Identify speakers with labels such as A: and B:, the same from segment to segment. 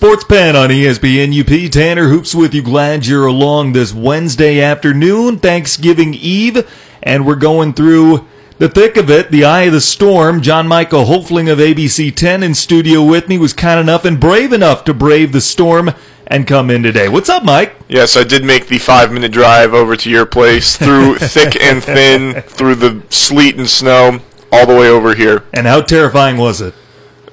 A: Sports Pen on ESPN UP. Tanner Hoops with you. Glad you're along this Wednesday afternoon, Thanksgiving Eve, and we're going through the thick of it, the eye of the storm. John Michael Hofling of ABC 10 in studio with me was kind enough and brave enough to brave the storm and come in today. What's up, Mike?
B: Yes, I did make the five minute drive over to your place through thick and thin, through the sleet and snow, all the way over here.
A: And how terrifying was it?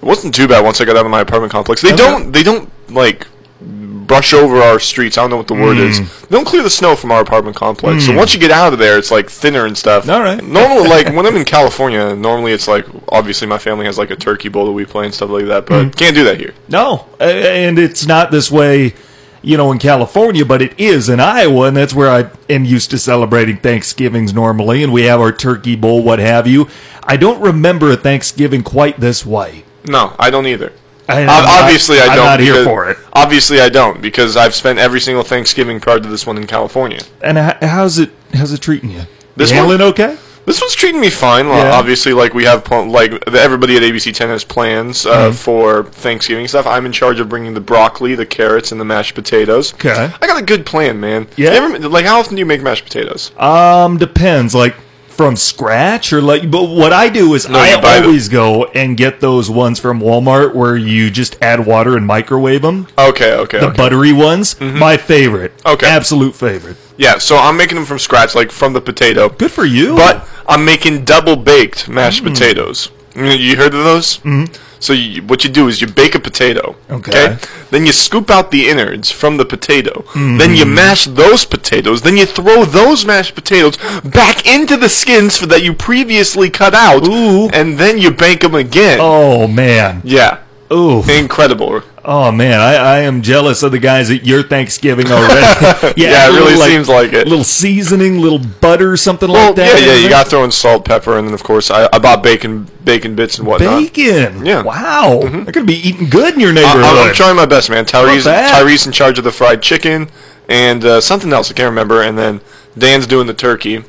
B: It wasn't too bad once I got out of my apartment complex. They don't they don't like brush over our streets. I don't know what the word is. Mm. They don't clear the snow from our apartment complex. So mm. once you get out of there, it's like thinner and stuff.
A: All right.
B: Normally, like when I'm in California, normally it's like obviously my family has like a turkey bowl that we play and stuff like that, but mm. can't do that here.
A: No, a- and it's not this way, you know, in California, but it is in Iowa, and that's where I am used to celebrating Thanksgivings normally, and we have our turkey bowl, what have you. I don't remember a Thanksgiving quite this way.
B: No, I don't either.
A: I- I'm
B: Ob-
A: not-
B: obviously, I
A: I'm
B: don't.
A: not here
B: because-
A: for it.
B: Obviously, I don't because I've spent every single Thanksgiving prior to this one in California.
A: And how's it? How's it treating you?
B: This
A: you
B: one?
A: okay?
B: This one's treating me fine. Well,
A: Yeah.
B: obviously, like we have pl- like everybody at ABC Ten has plans uh,
A: Mm-hmm.
B: for Thanksgiving stuff. I'm in charge of bringing the broccoli, the carrots, and the mashed potatoes.
A: Okay.
B: I got a good plan, man.
A: Yeah?
B: Ever- like how often do you make mashed potatoes?
A: Um, depends. Like from scratch or like. But what I do is
B: No,
A: I always go and get those ones from Walmart where you just add water and microwave them.
B: Okay, okay,
A: The
B: okay.
A: buttery ones, my favorite.
B: Okay.
A: absolute favorite.
B: yeah. So I'm making them from scratch, like from the potato.
A: Good for you.
B: But I'm making double baked mashed potatoes. Mm, You heard of those? Mm-hmm. So you, what you do is you bake a potato.
A: Okay.
B: Then you scoop out the innards from the potato.
A: Mm-hmm.
B: Then you mash those potatoes. Then you throw those mashed potatoes back into the skins for that you previously cut out.
A: Ooh.
B: And then you bake them again.
A: oh man,
B: Yeah.
A: Ooh,
B: Incredible.
A: oh man, I, I am jealous of the guys at your Thanksgiving already.
B: Yeah,
A: a
B: it really
A: little,
B: seems like it.
A: Little seasoning, little butter, something
B: Well,
A: like that.
B: yeah, yeah. You got to throw in salt, pepper, and then of course I, I bought bacon, bacon bits and whatnot.
A: bacon.
B: Yeah. Mm-hmm.
A: wow, they're gonna be eating good in your neighborhood.
B: I'm, I'm trying my best, man. Tyrese? Tyrese in charge of the fried chicken and uh, something else I can't remember, and then Dan's doing the turkey.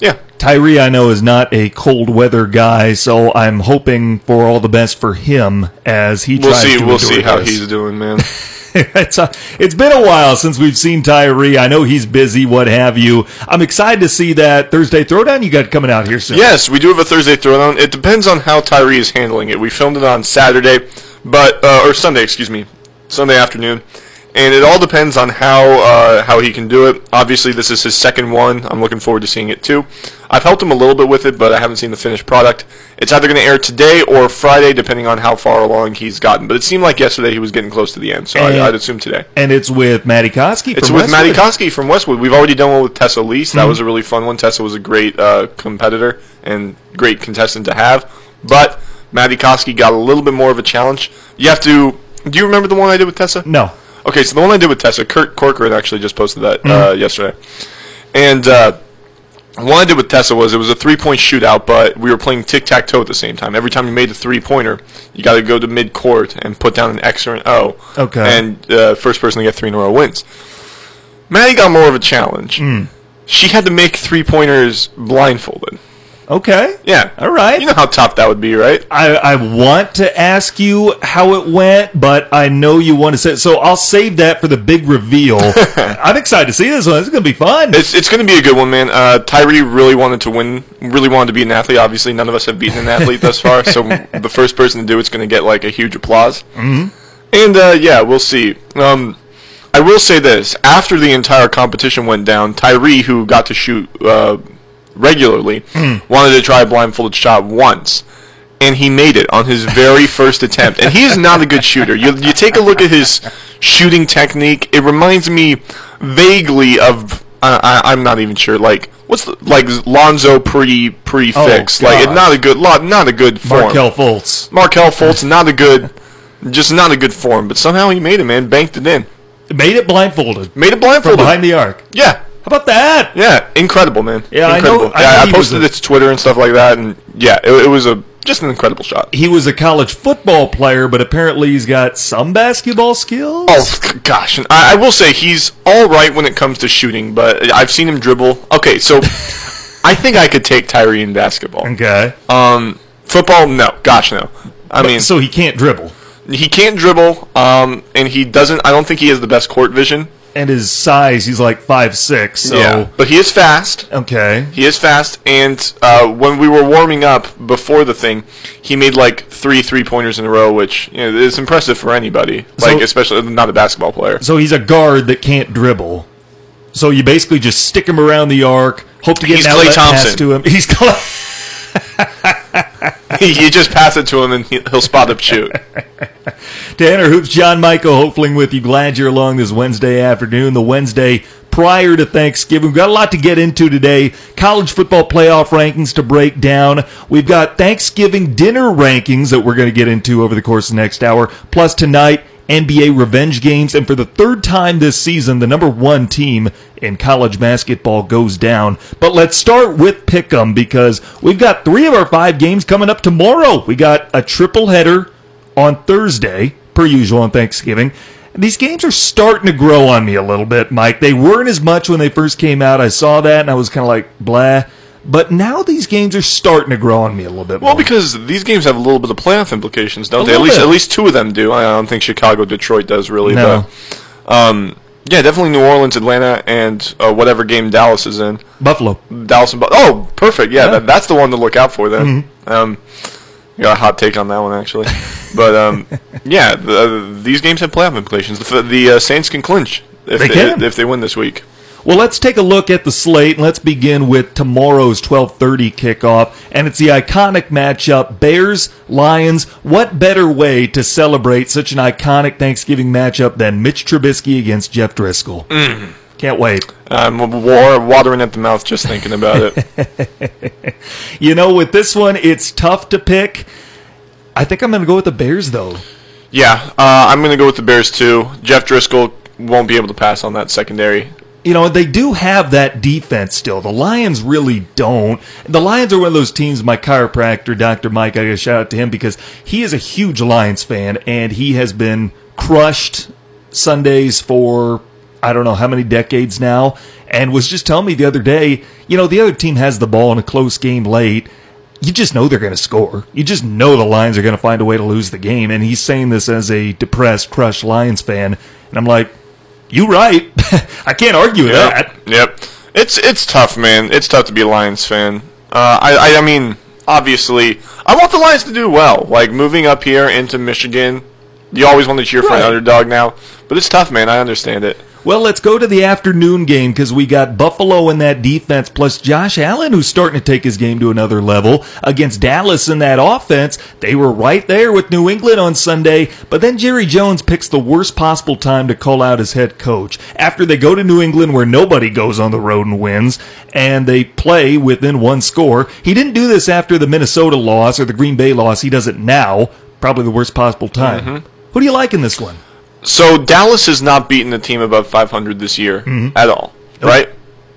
B: Yeah,
A: Tyree, I know, is not a cold weather guy, so I'm hoping for all the best for him as he
B: we'll
A: tries
B: see.
A: to
B: We'll see how
A: this.
B: he's doing, man.
A: it's, a, it's been a while since we've seen Tyree. I know he's busy, what have you. I'm excited to see that Thursday Throwdown you got coming out here soon.
B: yes, we do have a Thursday throwdown. It depends on how Tyree is handling it. We filmed it on Saturday, but uh, or Sunday, excuse me, Sunday afternoon. And it all depends on how uh, how he can do it. Obviously, this is his second one. I'm looking forward to seeing it too. I've helped him a little bit with it, but I haven't seen the finished product. It's either going to air today or Friday, depending on how far along he's gotten. But it seemed like yesterday he was getting close to the end, so
A: And-
B: I, I'd assume today.
A: And it's with Maddie Koski
B: It's
A: from
B: with
A: Westwood.
B: Koski from Westwood. We've already done one with Tessa Lease. That was a really fun one. Tessa was a great uh, competitor and great contestant to have. But Maddie Koski got a little bit more of a challenge. You have to. Do you remember the one I did with Tessa?
A: No.
B: Okay, so the one I did with Tessa, Kurt Corcoran actually just posted that uh, yesterday. And uh, one I did with Tessa was it was a three point shootout, but we were playing tic tac toe at the same time. Every time you made a three pointer, you got to go to mid court and put down an X or an O.
A: Okay.
B: And uh, first person to get three in a row wins. Maddie got more of a challenge.
A: Hmm.
B: She had to make three pointers blindfolded.
A: Okay.
B: Yeah.
A: All right.
B: You know how tough that would be, right?
A: I, I want to ask you how it went, but I know you want to say so. I'll save that for the big reveal. I'm excited to see this one. It's going to be fun.
B: It's, it's going to be a good one, man. Uh, Tyree really wanted to win, really wanted to be an athlete. Obviously, none of us have beaten an athlete thus far, so the first person to do it's going to get like a huge applause. Mm-hmm. And uh, yeah, we'll see. Um, I will say this: after the entire competition went down, Tyree, who got to shoot uh, regularly, mm. wanted to try a blindfolded shot once. And he made it on his very first attempt. And he is not a good shooter. You, you take a look at his shooting technique. It reminds me vaguely of I, I, I'm not even sure. Like what's the, like Lonzo pre prefix?
A: Oh,
B: like not a good lot, not a good form.
A: Markelle Fultz
B: Markelle Fultz, not a good, just not a good form. But somehow he made it, man. Banked it in.
A: made it blindfolded
B: Made it blindfolded.
A: from behind the arc.
B: yeah,
A: How about that?
B: yeah, incredible, man.
A: Yeah, I know-
B: incredible.
A: I
B: yeah,
A: know
B: I, posted it to Twitter and stuff like that, and yeah, it, it was a just an incredible shot.
A: He was a college football player, but apparently he's got some basketball skills.
B: Oh gosh, and I, I will say he's all right when it comes to shooting, but I've seen him dribble. Okay, so I think I could take Tyree in basketball.
A: okay.
B: Um, football, no. Gosh, no. I mean,
A: so he can't dribble.
B: He can't dribble, um, and he doesn't. I don't think he has the best court vision.
A: And his size, he's like five six. So
B: Yeah, but he is fast.
A: okay.
B: He is fast, and uh, when we were warming up before the thing, he made like three three pointers in a row, which you know, is impressive for anybody. Like
A: So-
B: especially not a basketball player.
A: So he's a guard that can't dribble. So you basically just stick him around the arc, hope to get
B: He's
A: an
B: Klay
A: outlet pass
B: Thompson.
A: to him. He's Klay.
B: you just pass it to him, and he- he'll spot up shoot.
A: Tanner Hoops, John Michael Hofling with you. Glad you're along this Wednesday afternoon, the Wednesday prior to Thanksgiving. We've got a lot to get into today. College football playoff rankings to break down. We've got Thanksgiving dinner rankings that we're going to get into over the course of the next hour. Plus tonight, NBA revenge games. And for the third time this season, the number one team in college basketball goes down. But let's start with Pick'em because we've got three of our five games coming up tomorrow. We got a triple header on Thursday, per usual on Thanksgiving. These games are starting to grow on me a little bit, Mike. They weren't as much when they first came out. I saw that and I was kind of like, blah. But now these games are starting to grow on me a little bit
B: Well,
A: more.
B: because these games have a little bit of playoff implications, don't
A: A
B: they? At least
A: bit.
B: at least two of them do. I don't think Chicago, Detroit does really.
A: No.
B: But, um, yeah, definitely New Orleans, Atlanta, and uh, whatever game Dallas is in.
A: Buffalo.
B: Dallas and Bu- oh, perfect. Yeah,
A: Yeah.
B: That, that's the one to look out for then. Um, got a hot take on that one actually, but um, yeah, the, these games have playoff implications. The, the uh, Saints can clinch if
A: They
B: they, if they win this week.
A: Well, let's take a look at the slate and let's begin with tomorrow's 12:30 kickoff and it's the iconic matchup Bears Lions. What better way to celebrate such an iconic Thanksgiving matchup than Mitch Trubisky against Jeff Driskel? Can't wait.
B: I'm war, watering at the mouth just thinking about it.
A: You know, with this one, it's tough to pick. I think I'm going to go with the Bears, though.
B: yeah, uh, I'm going to go with the Bears too. Jeff Driskel won't be able to pass on that secondary.
A: You know, they do have that defense still. The Lions really don't. The Lions are one of those teams, my chiropractor, Dr. Mike, I got to shout out to him because he is a huge Lions fan and he has been crushed Sundays for I don't know how many decades now and was just telling me the other day, you know, the other team has the ball in a close game late. You just know they're going to score. You just know the Lions are going to find a way to lose the game. And he's saying this as a depressed, crushed Lions fan. And I'm like, you right. I can't argue with that.
B: Yep. Yep. It's it's tough, man. It's tough to be a Lions fan. Uh, I, I I mean, obviously, I want the Lions to do well. Like moving up here into Michigan, you always want to cheer for an underdog now, but it's tough, man. I understand it.
A: Well, let's go to the afternoon game because we got Buffalo in that defense, plus Josh Allen, who's starting to take his game to another level against Dallas in that offense. They were right there with New England on Sunday, but then Jerry Jones picks the worst possible time to call out his head coach. After they go to New England, where nobody goes on the road and wins, and they play within one score. He didn't do this after the Minnesota loss or the Green Bay loss. He does it now, probably the worst possible time. Mm-hmm. Who do you like in this one?
B: So Dallas has not beaten a team above 500 this year at all, right?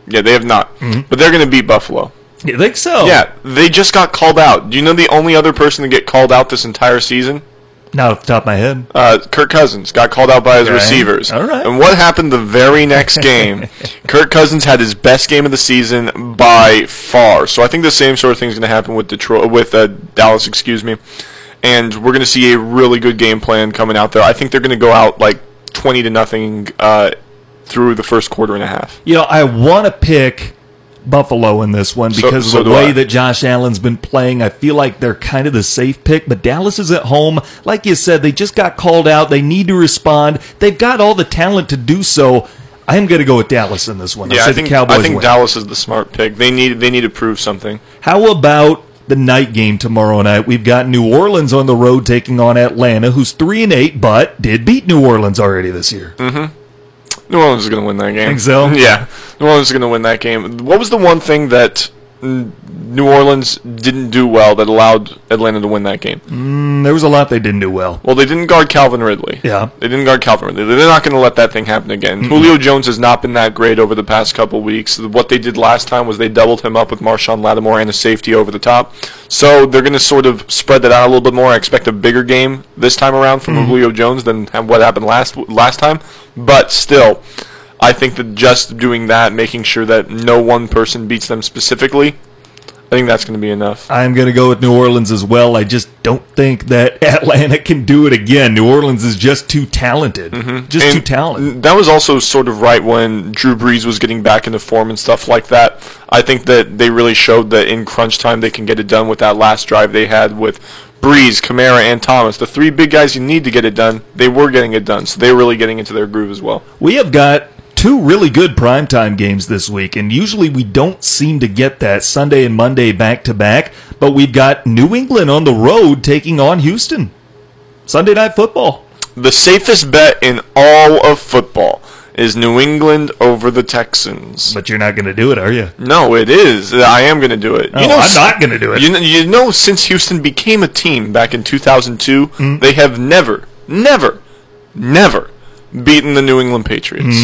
B: Yeah, they have not. But they're going to beat Buffalo.
A: You think so?
B: Yeah, they just got called out. Do you know the only other person to get called out this entire season?
A: Not off the top of my head.
B: Uh, Kirk Cousins got called out by his
A: Okay.
B: receivers.
A: All right.
B: And what happened the very next game? Kirk Cousins had his best game of the season by far. So I think the same sort of thing is going to happen with Detroit, with uh, Dallas, excuse me. And we're going to see a really good game plan coming out there. I think they're going to go out like twenty to nothing uh, through the first quarter and a half.
A: You know, I want to pick Buffalo in this one because
B: so
A: of the way
B: I.
A: that Josh Allen's been playing. I feel like they're kind of the safe pick, but Dallas is at home. Like you said, they just got called out. They need to respond. They've got all the talent to do so. I am going to go with Dallas in this one.
B: Yeah,
A: say
B: I think I think. Dallas is the smart pick. They need they need to prove something.
A: How about the night game tomorrow night? We've got New Orleans on the road taking on Atlanta, who's three and eight, but did beat New Orleans already this year. Mm-hmm.
B: New Orleans is going to win that game.
A: Think so?
B: Yeah, New Orleans is going to win that game. What was the one thing that New Orleans didn't do well that allowed Atlanta to win that game?
A: Mm, there was a lot they didn't do well.
B: Well, they didn't guard Calvin Ridley.
A: Yeah.
B: They didn't guard Calvin Ridley. They're not going to let that thing happen again. Julio Jones has not been that great over the past couple weeks. What they did last time was they doubled him up with Marshon Lattimore and a safety over the top. So they're going to sort of spread that out a little bit more. I expect a bigger game this time around from Julio Jones than what happened last last time. But still, I think that just doing that, making sure that no one person beats them specifically, I think that's going to be enough.
A: I'm going to go with New Orleans as well. I just don't think that Atlanta can do it again. New Orleans is just too talented. Mm-hmm. Just too talented.
B: That was also sort of right when Drew Brees was getting back into form and stuff like that. I think that they really showed that in crunch time they can get it done with that last drive they had with Brees, Kamara, and Thomas. The three big guys you need to get it done, they were getting it done. So they were really getting into their groove as well.
A: We have got two really good primetime games this week, and usually we don't seem to get that Sunday and Monday back to back, but we've got New England on the road taking on Houston. Sunday night football.
B: The safest bet in all of football is New England over the Texans.
A: But you're not going to do it, are you?
B: No, it is. I am going to do it.
A: No, I'm not going to do it.
B: You know, you know, since Houston became a team back in 2002,
A: Mm-hmm.
B: they have never, never, never beaten the New England Patriots.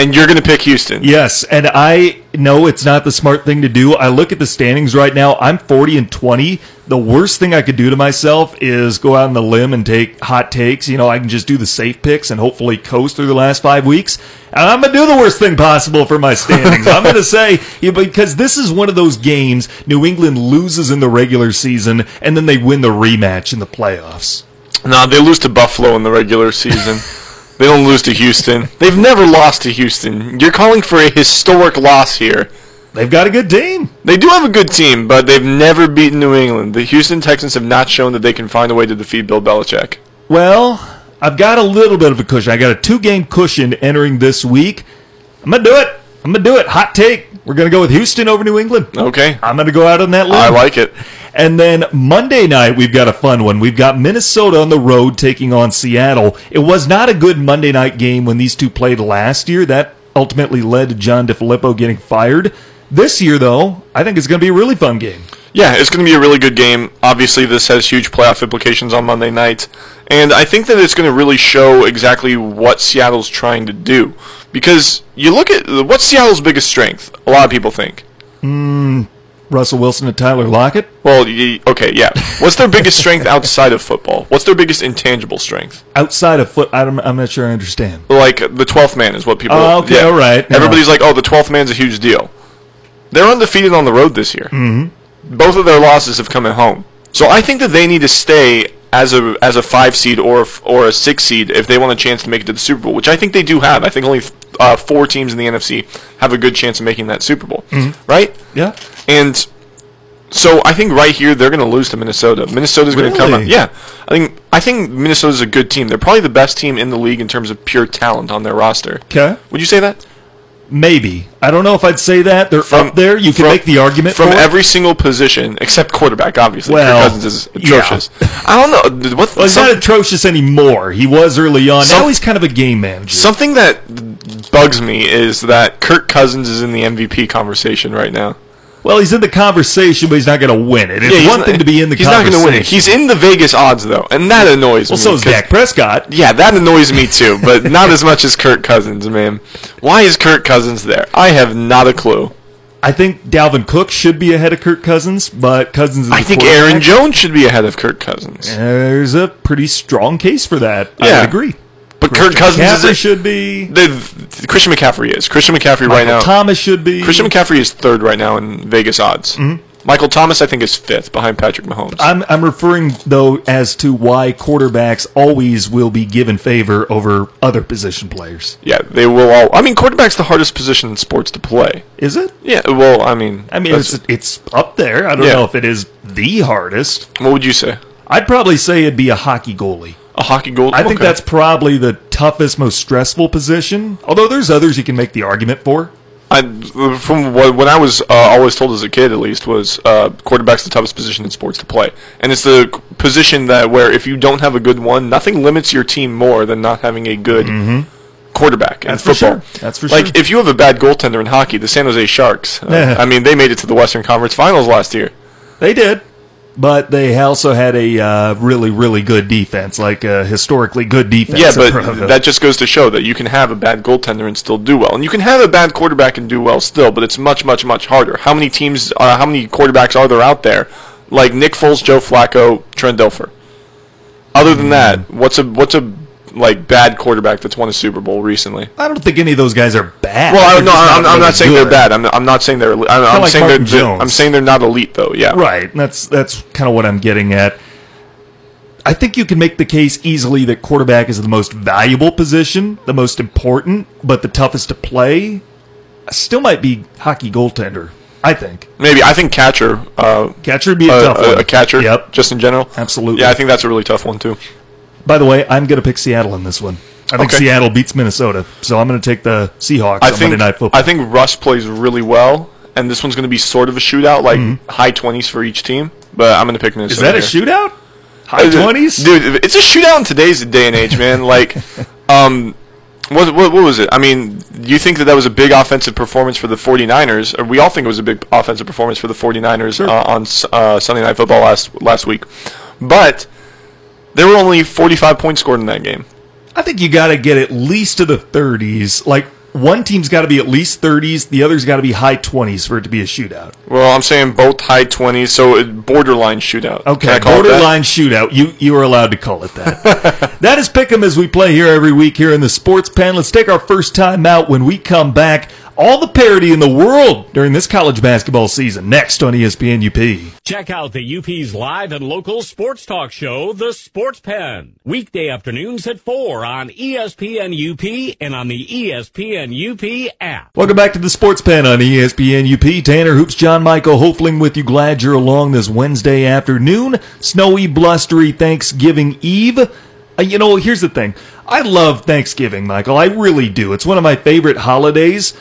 B: And you're going to pick Houston.
A: Yes, and I know it's not the smart thing to do. I look at the standings right now. I'm 40 and 20. The worst thing I could do to myself is go out on the limb and take hot takes. You know, I can just do the safe picks and hopefully coast through the last five weeks. And I'm going to do the worst thing possible for my standings. I'm going to say, yeah, because this is one of those games New England loses in the regular season and then they win the rematch in the playoffs.
B: Nah, they lose to Buffalo in the regular season. they don't lose to Houston. They've never lost to Houston. You're calling for a historic loss here.
A: They've got a good team.
B: They do have a good team, but they've never beaten New England. The Houston Texans have not shown that they can find a way to defeat Bill Belichick.
A: Well, I've got a little bit of a cushion. I got a two game cushion entering this week. I'm going to do it. I'm going to do it. Hot take. We're going to go with Houston over New England.
B: Okay.
A: I'm going to go out on that limb.
B: I like it.
A: And then Monday night, we've got a fun one. We've got Minnesota on the road taking on Seattle. It was not a good Monday night game when these two played last year. That ultimately led to John DeFilippo getting fired. This year, though, I think it's going to be a really fun game.
B: Yeah, it's going to be a really good game. Obviously, this has huge playoff implications on Monday night. And I think that it's going to really show exactly what Seattle's trying to do. Because you look at what's Seattle's biggest strength? A lot of people think.
A: Russell Wilson and Tyler Lockett.
B: Well, y okay, yeah. What's their biggest strength outside of football? What's their biggest intangible strength?
A: Outside of foot, I'm, I'm not sure I understand.
B: Like the twelfth man is what people.
A: Oh, okay, all right.
B: Everybody's like, oh, the twelfth man's a huge deal. They're undefeated on the road this year. Mm-hmm. Both of their losses have come at home. So I think that they need to stay as a as a five seed or or a six seed if they want a chance to make it to the Super Bowl, which I think they do have. I think only uh, four teams in the NFC have a good chance of making that Super Bowl, right?
A: Yeah.
B: And so I think right here they're going to lose to Minnesota. Minnesota's going to come.
A: Really?
B: Yeah, I think I think Minnesota's a good team. They're probably the best team in the league in terms of pure talent on their roster.
A: Okay.
B: Would you say that?
A: Maybe. I don't know if I'd say that. They're
B: From-
A: up there. You can
B: from-
A: make the argument
B: from every single position except quarterback. Obviously,
A: Well,
B: Kirk Cousins is
A: yeah.
B: atrocious. I don't know. What,
A: Well, he's
B: some-
A: not atrocious anymore. He was early on.
B: Some-
A: now he's kind of a game manager.
B: something that bugs me is that Kirk Cousins is in the MVP conversation right now.
A: Well, he's in the conversation, but he's not going to win it. It's
B: he's
A: one
B: not-
A: thing to be in the
B: He's not going to win it. He's in the Vegas odds though, and that annoys
A: well,
B: me.
A: so is Dak Prescott.
B: Yeah, that annoys me too, but not as much as Kirk Cousins, man. Why is Kirk Cousins there? I have not a clue.
A: I think Dalvin Cook should be ahead of Kirk Cousins, but Cousins is
B: I think. Aaron Jones should be ahead of Kirk Cousins.
A: There's a pretty strong case for that. I
B: Yeah.
A: would agree.
B: But Kirk Cousins
A: McCaffrey
B: is
A: should be.
B: the, Christian McCaffrey is. Christian McCaffrey right
A: Michael
B: now.
A: Thomas should be.
B: Christian McCaffrey is third right now in Vegas odds.
A: Mm-hmm.
B: Michael Thomas, I think, is fifth behind Patrick Mahomes.
A: I'm I'm referring though as to why quarterbacks always will be given favor over other position players.
B: yeah, they will all. I mean, quarterback's the hardest position in sports to play.
A: Is it?
B: Yeah, well, I mean,
A: I mean, it's it's up there. I don't
B: Yeah.
A: know if it is the hardest.
B: what would you say?
A: I'd probably say it'd be a hockey goalie.
B: A hockey goal?
A: I think that's probably the toughest, most stressful position. Although there's others you can make the argument for.
B: I, from what, what I was uh, always told as a kid, at least, was uh, quarterback's the toughest position in sports to play, and it's the position that where if you don't have a good one, nothing limits your team more than not having a good quarterback in
A: Mm-hmm. That's for
B: football.
A: sure. That's for
B: like
A: sure.
B: if you have a bad goaltender in hockey, the San Jose Sharks. uh, I mean, they made it to the Western Conference Finals last year.
A: They did, but they also had a uh, really, really good defense, like a historically good defense.
B: Yeah, but
A: front of them.
B: that just goes to show that you can have a bad goaltender and still do well, and you can have a bad quarterback and do well still. But it's much, much, much harder. How many teams? Uh, how many quarterbacks are there out there? Like Nick Foles, Joe Flacco, Trent Dilfer. Other than that, what's a what's a like bad quarterback that's won a Super Bowl recently?
A: I don't think any of those guys are bad.
B: Well, I,
A: They're
B: no, I'm, I'm not saying
A: good.
B: they're bad. I'm, I'm not saying they're. I'm, I'm
A: like
B: saying they're,
A: Martin
B: they're-
A: Jones.
B: I'm saying they're not elite though. Yeah.
A: Right. That's that's kind of what I'm getting at. I think you can make the case easily that quarterback is the most valuable position, the most important, but the toughest to play. Still might be hockey goaltender. I think
B: Maybe I think catcher. Uh,
A: catcher would be a
B: a,
A: tough
B: a,
A: one.
B: a catcher.
A: Yep.
B: Just in general.
A: Absolutely.
B: Yeah, I think that's a really tough one too.
A: By the way, I'm going to pick Seattle in this one. I think
B: Okay.
A: Seattle beats Minnesota, so I'm going to take the Seahawks
B: I
A: on
B: think
A: Monday Night Football.
B: I think Russ plays really well, and this one's going to be sort of a shootout, like high twenties for each team. But I'm going to pick
A: Mm-hmm. is
B: Minnesota.
A: that a shootout? High
B: Uh,
A: twenties,
B: dude. It's a shootout in today's day and age, man. Like, um, what, what what was it? I mean, you think that that was a big offensive performance for the 49ers, or we all think it was a big offensive performance for the 49ers uh, on uh, Sunday Night Football last last week, but there were only 45 points scored in that game.
A: I think you got to get at least to the 30s. Like one team's got to be at least 30s, the other's got to be high 20s for it to be a shootout.
B: Well, I'm saying both high 20s, so it- borderline shootout.
A: Okay, borderline shootout. You you are allowed to call it that. that is Pick'em as we play here every week here in the Sports Pen. Let's take our first time out when we come back. All the parity in the world during this college basketball season. Next on ESPN UP.
C: Check out the UP's live and local sports talk show, The Sports Pen. Weekday afternoons at 4 on ESPN UP and on the ESPN UP app.
A: Welcome back to the Sports Pen on ESPN UP. Tanner Hoops, John Michael Hofling with you. Glad you're along this Wednesday afternoon. Snowy, blustery Thanksgiving Eve. Uh, you know, here's the thing. I love Thanksgiving, Michael. I really do. It's one of my favorite holidays.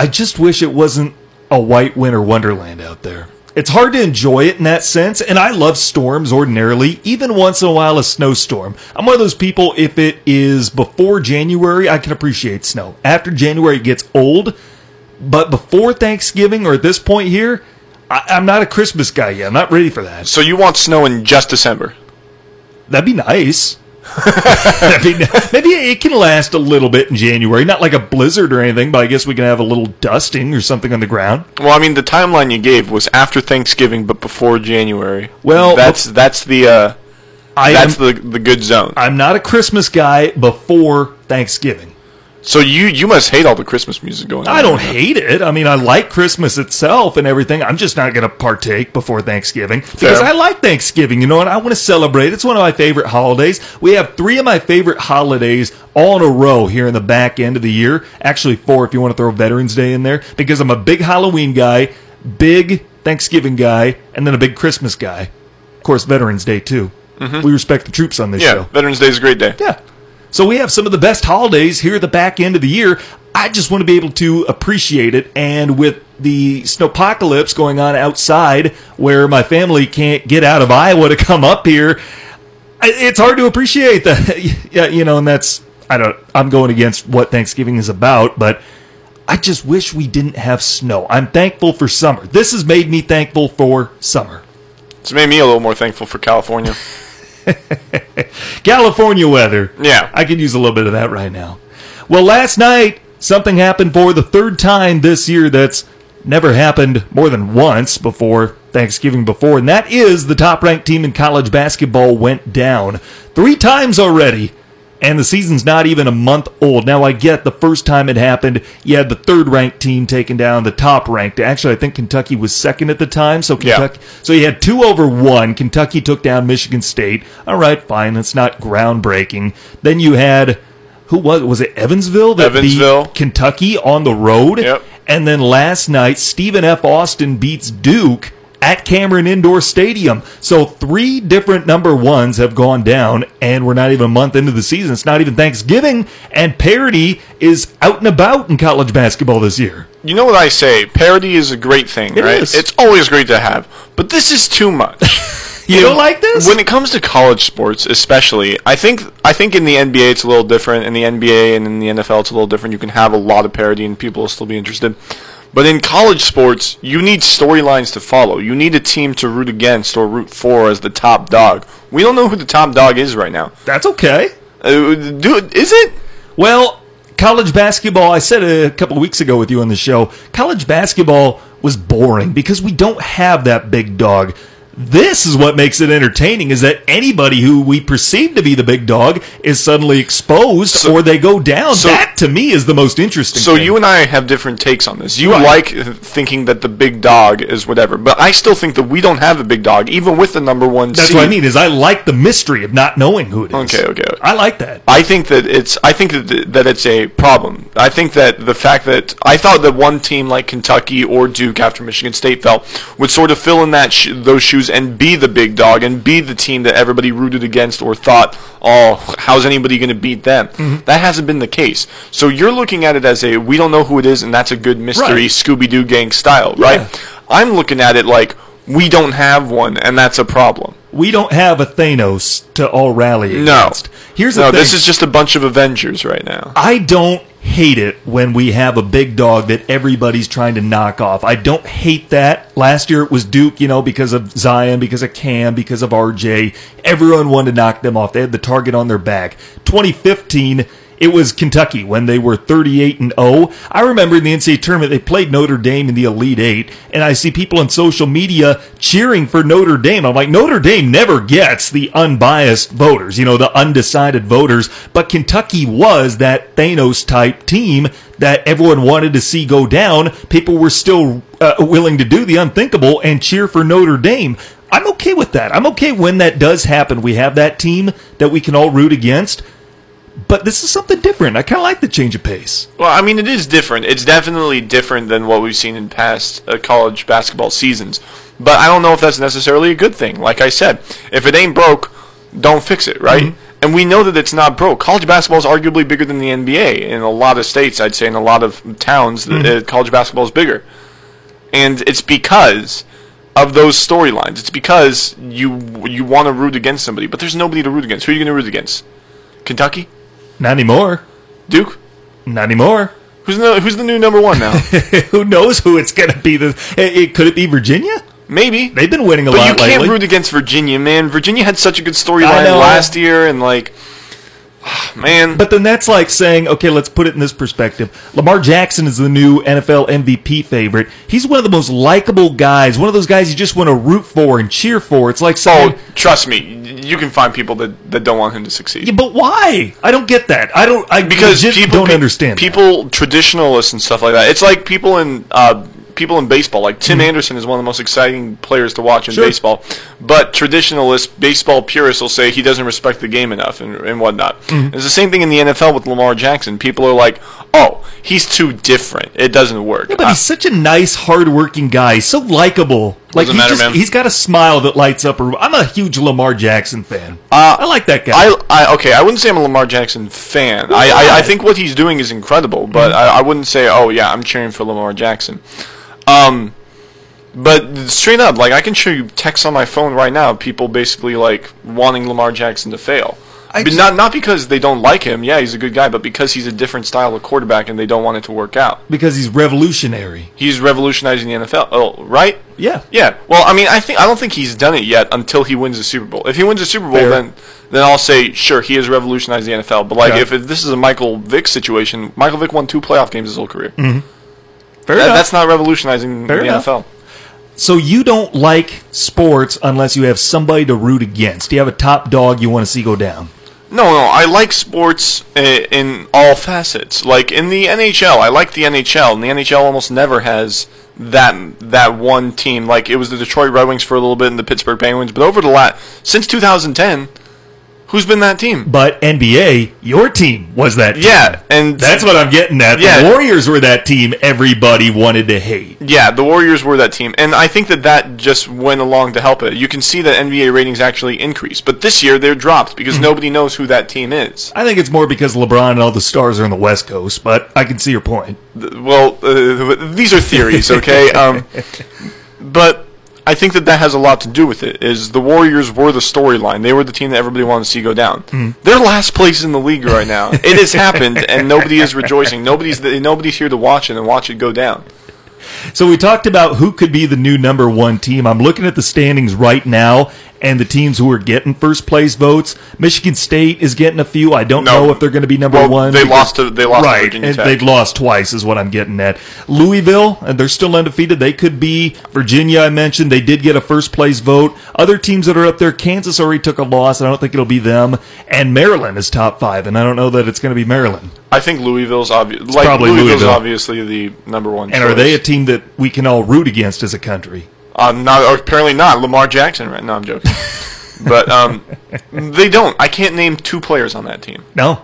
A: I just wish it wasn't a white winter wonderland out there. It's hard to enjoy it in that sense, and I love storms ordinarily, even once in a while a snowstorm. I'm one of those people, if it is before January, I can appreciate snow. After January, it gets old, but before Thanksgiving or at this point here, I, I'm not a Christmas guy yet. I'm not ready for that.
B: So you want snow in just December?
A: That'd be nice. That'd be, maybe it can last a little bit in January, not like a blizzard or anything, but I guess we can have a little dusting or something on the ground.
B: Well, I mean, the timeline you gave was after Thanksgiving, but before January.
A: Well,
B: that's that's the uh,
A: I
B: that's
A: am,
B: the the good zone.
A: I'm not a Christmas guy before Thanksgiving.
B: So you you must hate all the Christmas music going on.
A: I don't hate it. I mean, I like Christmas itself and everything. I'm just not going to partake before Thanksgiving because
B: Fair.
A: I like Thanksgiving. You know, and I want to celebrate. It's one of my favorite holidays. We have three of my favorite holidays all in a row here in the back end of the year. Actually, four if you want to throw Veterans Day in there because I'm a big Halloween guy, big Thanksgiving guy, and then a big Christmas guy. Of course, Veterans Day too. Mm-hmm. We respect the troops on this
B: Yeah,
A: show.
B: Veterans Day is a great day.
A: Yeah. So we have some of the best holidays here at the back end of the year. I just want to be able to appreciate it. And with the snowpocalypse going on outside where my family can't get out of Iowa to come up here, it's hard to appreciate that. yeah, you know, and that's, I don't, I'm going against what Thanksgiving is about, but I just wish we didn't have snow. I'm thankful for summer. This has made me thankful for summer.
B: It's made me a little more thankful for California.
A: California weather.
B: Yeah.
A: I could use a little bit of that right now. Well, last night, something happened for the third time this year that's never happened more than once before Thanksgiving before, and that is the top ranked team in college basketball went down three times already. And the season's not even a month old. Now, I get the first time it happened, you had the third ranked team taking down the top ranked. Actually, I think Kentucky was second at the time. So,
B: Yeah.
A: Kentucky, so you had two over one. Kentucky took down Michigan State. All right, fine. That's not groundbreaking. Then you had who was was it Evansville that
B: Evansville.
A: beat Kentucky on the road?
B: Yep.
A: And then last night, Stephen F. Austin beats Duke at Cameron Indoor Stadium. So three different number ones have gone down, and we're not even a month into the season. It's not even Thanksgiving, and parity is out and about in college basketball this year.
B: You know what I say? Parody is a great thing,
A: It
B: right?
A: is.
B: It's always great to have, but this is too much.
A: You don't like this?
B: When it comes to college sports, especially, I think I think in the NBA it's a little different. In the NBA and in the NFL it's a little different. You can have a lot of parody and people will still be interested. But in college sports, you need storylines to follow. You need a team to root against or root for as the top dog. We don't know who the top dog is right now.
A: That's okay.
B: Uh, dude, is it?
A: Well, college basketball, I said a couple of weeks ago with you on the show, college basketball was boring because we don't have that big dog. This is what makes it entertaining is that anybody who we perceive to be the big dog is suddenly exposed
B: So-
A: or they go down.
B: so-
A: that to me is the most interesting.
B: So
A: thing.
B: you and I have different takes on this. You
A: Right.
B: like thinking that the big dog is whatever, but I still think that we don't have a big dog, even with the number one.
A: That's
B: seed.
A: what I mean. Is I like the mystery of not knowing who it is.
B: Okay, okay.
A: I like that.
B: I think that it's. I think that that it's a problem. I think that the fact that I thought that one team like Kentucky or Duke after Michigan State fell would sort of fill in that sh- those shoes and be the big dog and be the team that everybody rooted against or thought, oh, how's anybody going to beat them?
A: Mm-hmm.
B: That hasn't been the case. So you're looking at it as a we don't know who it is, and that's a good mystery
A: Right.
B: Scooby Doo gang style, right? I'm looking at it like we don't have one, and that's a problem.
A: We don't have a Thanos to all rally
B: No.
A: against. Here's the
B: no,
A: thing.
B: this is just a bunch of Avengers right now.
A: I don't hate it when we have a big dog that everybody's trying to knock off. I don't hate that. Last year it was Duke, you know, because of Zion, because of Cam, because of RJ. Everyone wanted to knock them off. They had the target on their back. 2015, it was Kentucky when they were 38 and 0. I remember in the NCAA tournament they played Notre Dame in the Elite 8 and I see people on social media cheering for Notre Dame. I'm like Notre Dame never gets the unbiased voters, you know, the undecided voters, but Kentucky was that Thanos type team that everyone wanted to see go down. People were still uh, willing to do the unthinkable and cheer for Notre Dame. I'm okay with that. I'm okay when that does happen. We have that team that we can all root against. But this is something different. I kind of like the change of pace.
B: Well, I mean, it is different. It's definitely different than what we've seen in past uh, college basketball seasons. But I don't know if that's necessarily a good thing. Like I said, if it ain't broke, don't fix it, right?
A: Mm-hmm.
B: And we know that it's not broke. College basketball is arguably bigger than the NBA. In a lot of states, I'd say in a lot of towns,
A: Mm-hmm.
B: uh, college basketball is bigger. And it's because of those storylines. It's because you you want to root against somebody, but there's nobody to root against. Who are you going to root against? Kentucky?
A: Not anymore.
B: Duke?
A: Not anymore.
B: Who's the who's the new number one now?
A: who knows who it's going to be? The, it, it- could it be Virginia?
B: Maybe.
A: They've been winning a
B: But
A: lot
B: you can't
A: lately.
B: root against Virginia, man. Virginia had such a good storyline last year, and like, man.
A: But then that's like saying, okay, let's put it in this perspective. Lamar Jackson is the new NFL MVP favorite. He's one of the most likable guys, one of those guys you just want to root for and cheer for. It's like saying,
B: oh, trust me, you can find people that, that don't want him to succeed.
A: yeah, but why? I don't get that. I don't. I
B: because people
A: don't
B: pe-
A: understand. that.
B: People, traditionalists and stuff like that. It's like people in uh, people in baseball. Like Tim Anderson is one of the most exciting players to watch in
A: Mm-hmm. Sure.
B: baseball. But traditionalists, baseball purists will say he doesn't respect the game enough and, and whatnot.
A: Mm-hmm.
B: It's the same thing in the NFL with Lamar Jackson. People are like, "Oh, he's too different. It doesn't work."
A: Yeah, but
B: I-
A: he's such a nice, hardworking guy. He's so likable. Like
B: Doesn't matter,
A: just,
B: man.
A: he's got a smile that lights up a room. I'm a huge Lamar Jackson fan.
B: Uh,
A: I like that guy.
B: I, I okay. I wouldn't say I'm a Lamar Jackson fan. I, I, I think what he's doing is incredible, but I, I wouldn't say, oh yeah, I'm cheering for Lamar Jackson. Um, but straight up, like I can show you texts on my phone right now. People basically like wanting Lamar Jackson to fail.
A: I
B: but not not because they don't like him. Yeah, he's a good guy, but because he's a different style of quarterback and they don't want it to work out.
A: because he's revolutionary.
B: He's revolutionizing the NFL. Oh, right?
A: Yeah.
B: Yeah. Well, I mean, I think I don't think he's done it yet until he wins the Super Bowl. If he wins the Super Bowl,
A: Fair.
B: then then I'll say sure he has revolutionized the NFL. But like
A: Okay.
B: if it, this is a Michael Vick situation, Michael Vick won two playoff games his whole career.
A: Fair
B: That- that's not revolutionizing
A: Fair
B: the
A: enough.
B: NFL.
A: So you don't like sports unless you have somebody to root against. Do You have a top dog you want to see go down.
B: No, no, I like sports uh, in all facets. Like in the NHL, I like the NHL, and the NHL almost never has that that one team. Like it was the Detroit Red Wings for a little bit and the Pittsburgh Penguins, but over the last since 2010, who's been that team?
A: But NBA, your team was that team.
B: Yeah, and
A: That's what I'm getting at.
B: Yeah.
A: The Warriors were that team everybody wanted to hate.
B: Yeah, the Warriors were that team, and I think that that just went along to help it. You can see that NBA ratings actually increased, but this year they're dropped because
A: Mm-hmm.
B: nobody knows who that team is.
A: I think it's more because LeBron and all the stars are on the West Coast, but I can see your point.
B: Well, uh, these are theories, okay? um, but I think that that has a lot to do with it. Is the Warriors were the storyline? They were the team that everybody wanted to see go down.
A: Mm-hmm.
B: They're last place in the league right now. it has happened, and nobody is rejoicing. Nobody's nobody's here to watch it and watch it go down.
A: So we talked about who could be the new number one team. I'm looking at the standings right now and the teams who are getting first place votes. Michigan State is getting a few. I don't
B: No.
A: know if they're going to be number
B: Well,
A: one.
B: they
A: because-
B: lost to- they lost
A: right, and
B: Tech.
A: they've lost twice, is what I'm getting at. Louisville, and they're still undefeated. They could be Virginia. I mentioned they did get a first place vote. Other teams that are up there, Kansas already took a loss. I don't think it'll be them. And Maryland is top five, and I don't know that it's going to be Maryland.
B: I think Louisville's obvious. Like
A: probably
B: Louisville's
A: Louisville.
B: obviously the number one.
A: And are they a team that we can all root against as a country?
B: Uh, not apparently not Lamar Jackson. Right? No, I'm joking. but um, they don't. I can't name two players on that team.
A: No,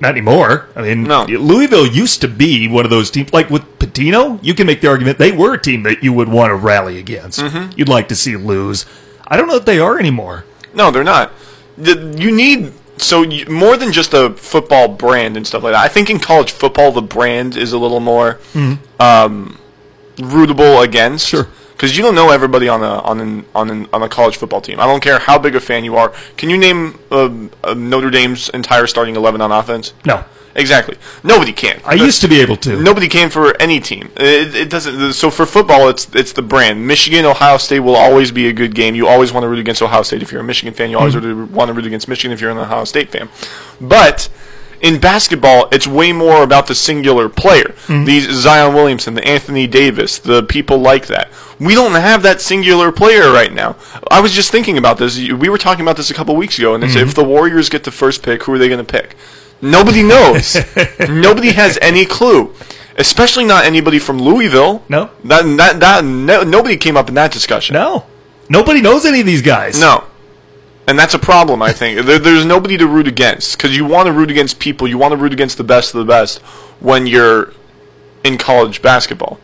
A: not anymore. I mean,
B: No.
A: Louisville used to be one of those teams. Like with Pitino, you can make the argument they were a team that you would want to rally against.
B: Mm-hmm.
A: You'd like to see lose. I don't know that they are anymore.
B: No, they're not. You need so more than just a football brand and stuff like that. I think in college football, the brand is a little more um, rootable against.
A: Sure.
B: Because you don't know everybody on a on an, on an, on a college football team. I don't care how big a fan you are. Can you name uh, uh, Notre Dame's entire starting eleven on offense?
A: No,
B: Exactly. Nobody can.
A: I used to be able to.
B: Nobody can for any team. It, it doesn't. So for football, it's it's the brand. Michigan, Ohio State will always be a good game. You always want to root against Ohio State if you're a Michigan fan. You always want to root against Michigan if you're an Ohio State fan. But in basketball, it's way more about the singular player. Mm-hmm. These Zion Williamson, the Anthony Davis, the people like that. We don't have that singular player right now. I was just thinking about this. We were talking about this a couple weeks ago, and it's mm-hmm. if the Warriors get the first pick, who are they going to pick? Nobody knows. Nobody has any clue. Especially not anybody from Louisville.
A: No.
B: That, that, that, no, nobody came up in that discussion.
A: No, nobody knows any of these guys.
B: No. And that's a problem, I think. There, there's nobody to root against because you want to root against people. You want to root against the best of the best when you're in college basketball.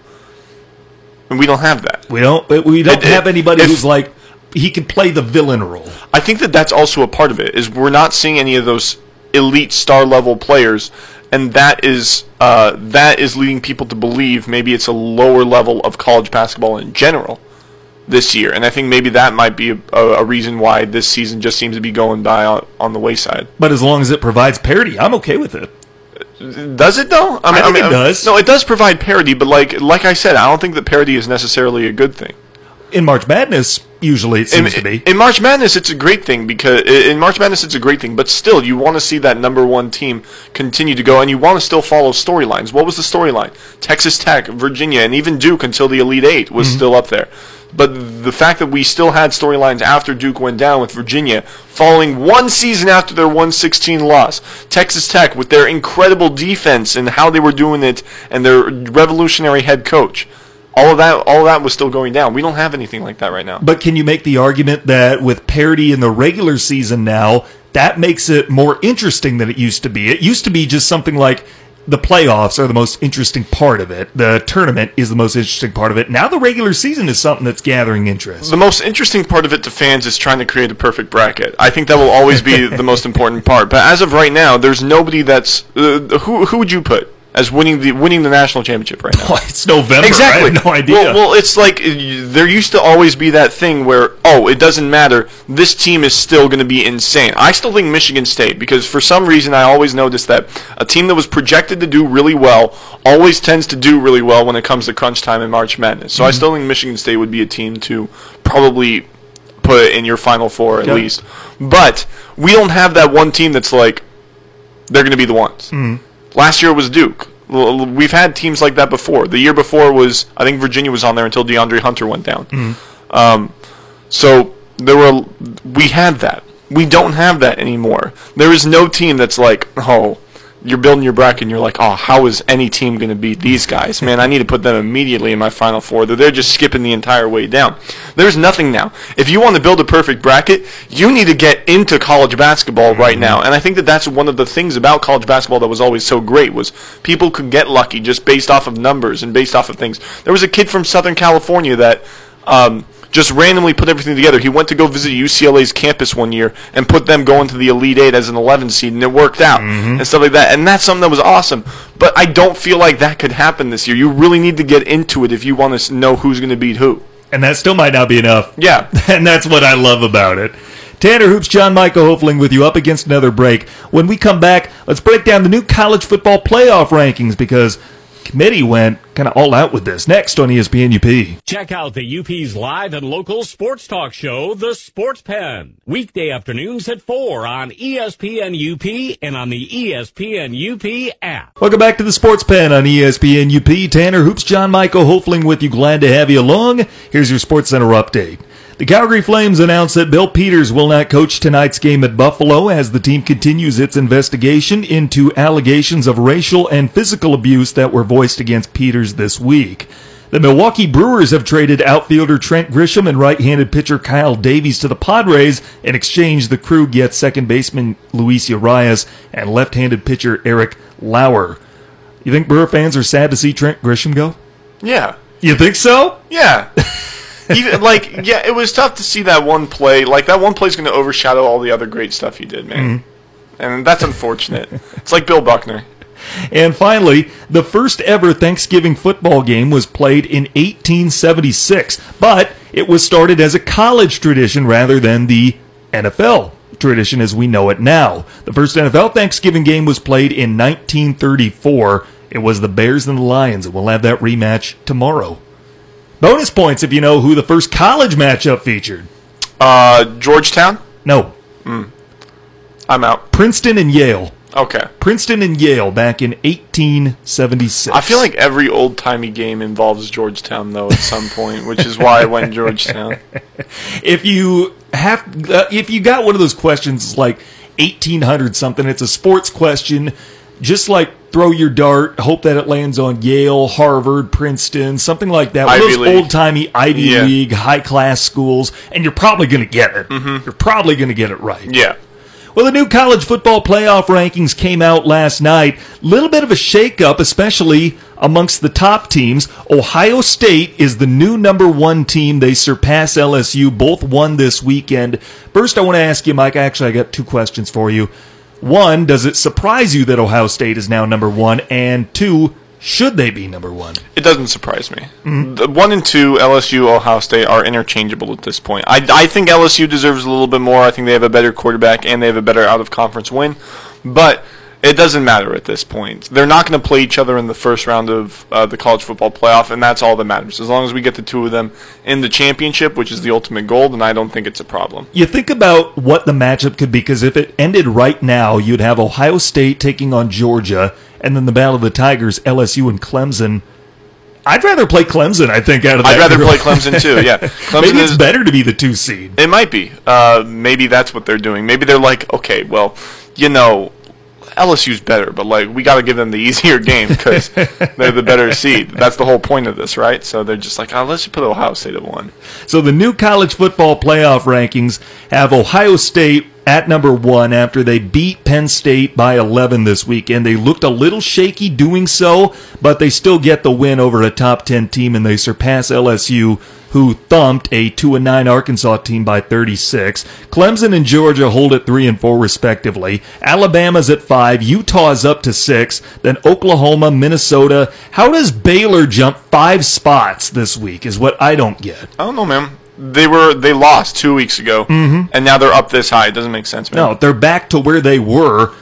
B: And we don't have that.
A: we don't. We don't
B: It-
A: have anybody
B: if-
A: who's like he can play the villain role.
B: I think that that's also a part of it. Is we're not seeing any of those elite star level players, and that is uh, that is leading people to believe maybe it's a lower level of college basketball in general this year. And I think maybe that might be a, a, reason why this season just seems to be going by on, on the wayside.
A: But as long as it provides parity, I'm okay with it.
B: Does it though?
A: I think it does.
B: No, it does provide parity, but like like I said, I don't think that parity is necessarily a good thing.
A: In March Madness, usually it seems
B: in,
A: to be.
B: in March Madness, it's a great thing because in March Madness, it's a great thing. But still, you want to see that number one team continue to go, and you want to still follow storylines. What was the storyline? Texas Tech, Virginia, and even Duke until the Elite Eight was
A: Mm-hmm.
B: still up there. But the fact that we still had storylines after Duke went down with Virginia, following one season after their 116 loss, Texas Tech with their incredible defense and how they were doing it, and their revolutionary head coach. All of that, all of that was still going down. We don't have anything like that right now.
A: But can you make the argument that with parity in the regular season now, that makes it more interesting than it used to be? It used to be just something like the playoffs are the most interesting part of it. The tournament is the most interesting part of it. Now the regular season is something that's gathering interest.
B: The most interesting part of it to fans is trying to create a perfect bracket. I think that will always be the most important part. But as of right now, there's nobody that's uh, who. Who would you put as winning the winning the national championship right now?
A: It's November.
B: Exactly.
A: I have no idea.
B: Well, well, it's like there used to always be that thing where, oh, it doesn't matter. This team is still going to be insane. I still think Michigan State because for some reason I always noticed that a team that was projected to do really well always tends to do really well when it comes to crunch time in March Madness. So I
A: Mm-hmm.
B: still think Michigan State would be a team to probably put in your Final Four at
A: Yeah.
B: least. But we don't have that one team that's like they're going to be the ones. Last year was Duke. We've had teams like that before. The year before was I think Virginia was on there until DeAndre Hunter went down. Um, so there were we had that. We don't have that anymore. There is no team that's like, oh, you're building your bracket and you're like, oh, how is any team going to beat these guys? Man, I need to put them immediately in my final four. They're, they're just skipping the entire way down. There's nothing now. If you want to build a perfect bracket, you need to get into college basketball right now. And I think that that's one of the things about college basketball that was always so great was people could get lucky just based off of numbers and based off of things. There was a kid from Southern California that um, just randomly put everything together. He went to go visit UCLA's campus one year and put them going to the Elite Eight as an 11 seed, and it worked out mm-hmm. and stuff like that. And that's something that was awesome. But I don't feel like that could happen this year. You really need to get into it if you want to know who's going to beat who.
A: and that still might not be enough.
B: Yeah.
A: and that's what I love about it. Tanner Hoops, John Michael Hofling with you up against another break. When we come back, let's break down the new college football playoff rankings because committee went kind of all out with this. Next on ESPN UP.
C: Check out the UP's live and local sports talk show, The Sports Pen. Weekday afternoons at 4 on ESPN UP and on the ESPN UP app.
A: Welcome back to the Sports Pen on ESPN UP. Tanner Hoops, John Michael Hofling with you. Glad to have you along. Here's your Sports Center update. The Calgary Flames announced that Bill Peters will not coach tonight's game at Buffalo as the team continues its investigation into allegations of racial and physical abuse that were voiced against Peters this week. The Milwaukee Brewers have traded outfielder Trent Grisham and right-handed pitcher Kyle Davies to the Padres. In exchange, the crew gets second baseman Luis Urias and left-handed pitcher Eric Lauer. You think Brewer fans are sad to see Trent Grisham go?
B: Yeah.
A: You think so?
B: Yeah. Even like yeah, it was tough to see that one play. Like that one play is going to overshadow all the other great stuff he did, man. Mm-hmm. And that's unfortunate. it's like Bill Buckner.
A: And finally, the first ever Thanksgiving football game was played in 1876, but it was started as a college tradition rather than the NFL tradition as we know it now. The first NFL Thanksgiving game was played in 1934. It was the Bears and the Lions, and we'll have that rematch tomorrow. Bonus points if you know who the first college matchup featured.
B: Uh, Georgetown.
A: No,
B: I'm out.
A: Princeton and Yale.
B: Okay.
A: Princeton and Yale back in 1876.
B: I feel like every old timey game involves Georgetown though at some point, which is why I went Georgetown.
A: if you have uh, if you got one of those questions like 1800 something it's a sports question just like throw your dart hope that it lands on yale harvard princeton something like that one
B: Ivy
A: of those old-timey ivy
B: Yeah.
A: league high class schools and you're probably going to get it mm-hmm. you're probably going to get it right
B: Yeah.
A: well, the new college football playoff rankings came out last night. Little bit of a shakeup, especially amongst the top teams. Ohio State is the new number one team. They surpass LSU. Both won this weekend. First, I want to ask you, Mike. Actually, I got two questions for you. One, does it surprise you that Ohio State is now number one? And two, should they be number one?
B: It doesn't surprise me. The one and two, LSU, Ohio State, are interchangeable at this point. I, I think LSU deserves a little bit more. I think they have a better quarterback and they have a better out of conference win. But it doesn't matter at this point. They're not going to play each other in the first round of uh, the college football playoff, and that's all that matters. As long as we get the two of them in the championship, which is the ultimate goal, then I don't think it's a problem.
A: You think about what the matchup could be, because if it ended right now, you'd have Ohio State taking on Georgia, and then the Battle of the Tigers, LSU and Clemson. I'd rather play Clemson, I think, out of that.
B: I'd rather
A: group.
B: play Clemson too. Yeah, Clemson
A: Maybe it's
B: is,
A: better to be the two seed.
B: It might be. Uh, maybe that's what they're doing. Maybe they're like, okay, well, you know, LSU's better, but like we got to give them the easier game because they're the better seed. That's the whole point of this, right? So they're just like, oh, let's just put Ohio State at one.
A: So the new college football playoff rankings have Ohio State at number one after they beat Penn State by 11 this weekend. They looked a little shaky doing so, but they still get the win over a top 10 team and they surpass LSU, who thumped a 2 and 9 Arkansas team by 36. Clemson and Georgia hold at 3 and 4 respectively. Alabama's at 5, Utah's up to 6, then Oklahoma, Minnesota. How does Baylor jump 5 spots this week is what I don't get.
B: I don't know, man. They were they lost two weeks ago, mm-hmm. and now they're up this high. It doesn't make sense, man.
A: No, they're back to where they were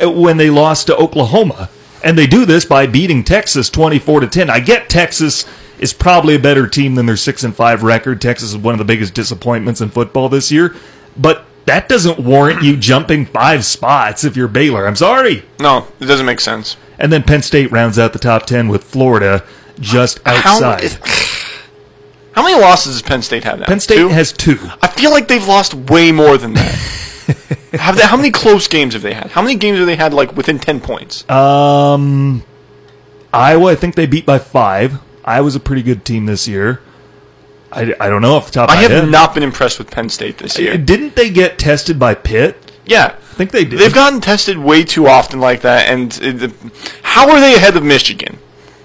A: when they lost to Oklahoma. And they do this by beating Texas 24 to 10. I get Texas is probably a better team than their 6 and 5 record. Texas is one of the biggest disappointments in football this year, but that doesn't warrant you jumping 5 spots if you're Baylor. I'm sorry.
B: no, it doesn't make sense.
A: And then Penn State rounds out the top 10 with Florida just outside.
B: How, many losses does Penn State have now?
A: Penn State
B: Two?
A: has 2.
B: I feel like they've lost way more than that. have they, how many close games have they had? How many games have they had like within ten points?
A: Um, Iowa, I think they beat by five. Iowa's a pretty good team this year. I, I don't know off the top
B: I have
A: head.
B: not been impressed with Penn State this year.
A: Didn't they get tested by Pitt?
B: yeah,
A: I think they did.
B: they've gotten tested way too often like that. And it, how are they ahead of Michigan?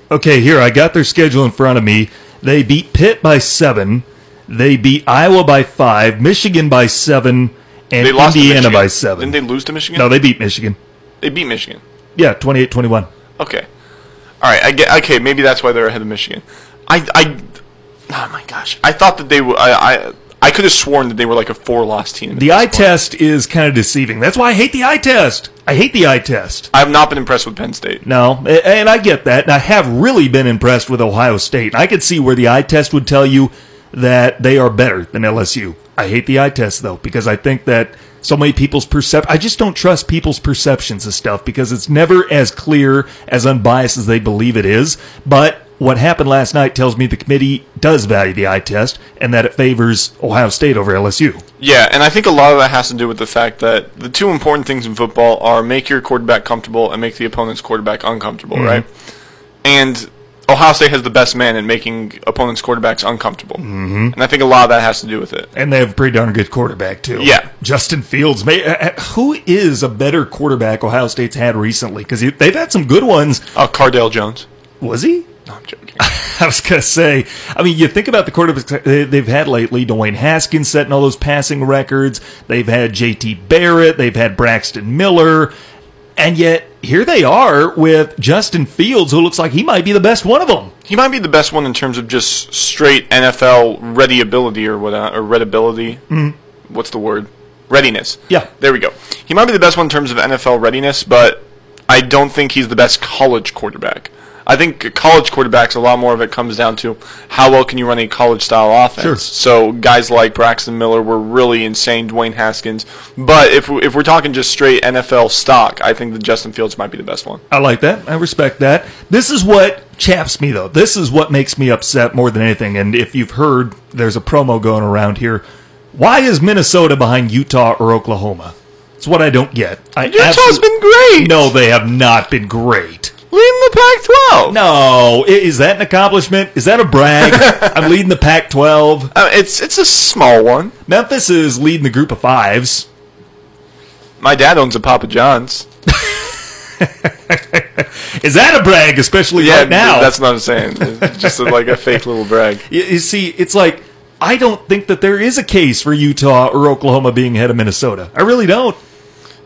A: okay, here, I got their schedule in front of me. They beat Pitt by seven. They beat Iowa by five, Michigan by seven, and Indiana by seven.
B: Didn't they lose to Michigan?
A: no, they beat Michigan.
B: they beat Michigan.
A: Yeah, 28 21.
B: Okay, all right. I get. Okay, maybe that's why they're ahead of Michigan. I. I oh my gosh! I thought that they. w- I. I I could have sworn that they were like a four-loss team.
A: The eye
B: point.
A: test is kind of deceiving. That's why I hate the eye test. I hate the eye test.
B: I have not been impressed with Penn State.
A: No, and I get that. And I have really been impressed with Ohio State. I could see where the eye test would tell you that they are better than LSU. I hate the eye test though because I think that so many people's percep I just don't trust people's perceptions of stuff because it's never as clear as unbiased as they believe it is. But what happened last night tells me the committee does value the eye test and that it favors Ohio State over LSU.
B: Yeah, and I think a lot of that has to do with the fact that the two important things in football are make your quarterback comfortable and make the opponent's quarterback uncomfortable, right? And Ohio State has the best man in making opponents' quarterbacks uncomfortable, mm-hmm. and I think a lot of that has to do with it.
A: And they have a pretty darn good quarterback too.
B: Yeah.
A: Justin Fields. May, uh, uh, who is a better quarterback Ohio State's had recently? Because they've had some good ones.
B: Uh, Cardale Jones.
A: Was he?
B: No, I'm joking.
A: I was gonna say. I mean, you think about the quarterbacks they- they've had lately. Dwayne Haskins setting all those passing records. They've had J.T. Barrett. They've had Braxton Miller. And yet here they are with Justin Fields, who looks like he might be the best one of them.
B: he might be the best one in terms of just straight NFL ready ability or what or readability. Mm. What's the word? Readiness.
A: Yeah.
B: There we go. He might be the best one in terms of NFL readiness, but I don't think he's the best college quarterback. I think college quarterbacks, a lot more of it comes down to how well can you run a college style offense.
A: Sure.
B: So guys like Braxton Miller were really insane, Dwayne Haskins. But if, if we're talking just straight NFL stock, I think that Justin Fields might be the best one.
A: I like that. I respect that. This is what chaps me, though. This is what makes me upset more than anything. And if you've heard, there's a promo going around here. Why is Minnesota behind Utah or Oklahoma? It's what I don't get. I
B: Utah's
A: absolute-
B: been great.
A: No, they have not been great.
B: Leading the Pac-12.
A: No, I- is that an accomplishment? Is that a brag? I'm leading the Pac-12.
B: Uh, it's it's a small one.
A: Memphis is leading the group of fives.
B: My dad owns a Papa John's.
A: Is that a brag, especially right now?
B: that's not what I'm saying. It's just like a fake little brag.
A: You, you see, it's like I don't think that there is a case for Utah or Oklahoma being ahead of Minnesota. I really don't.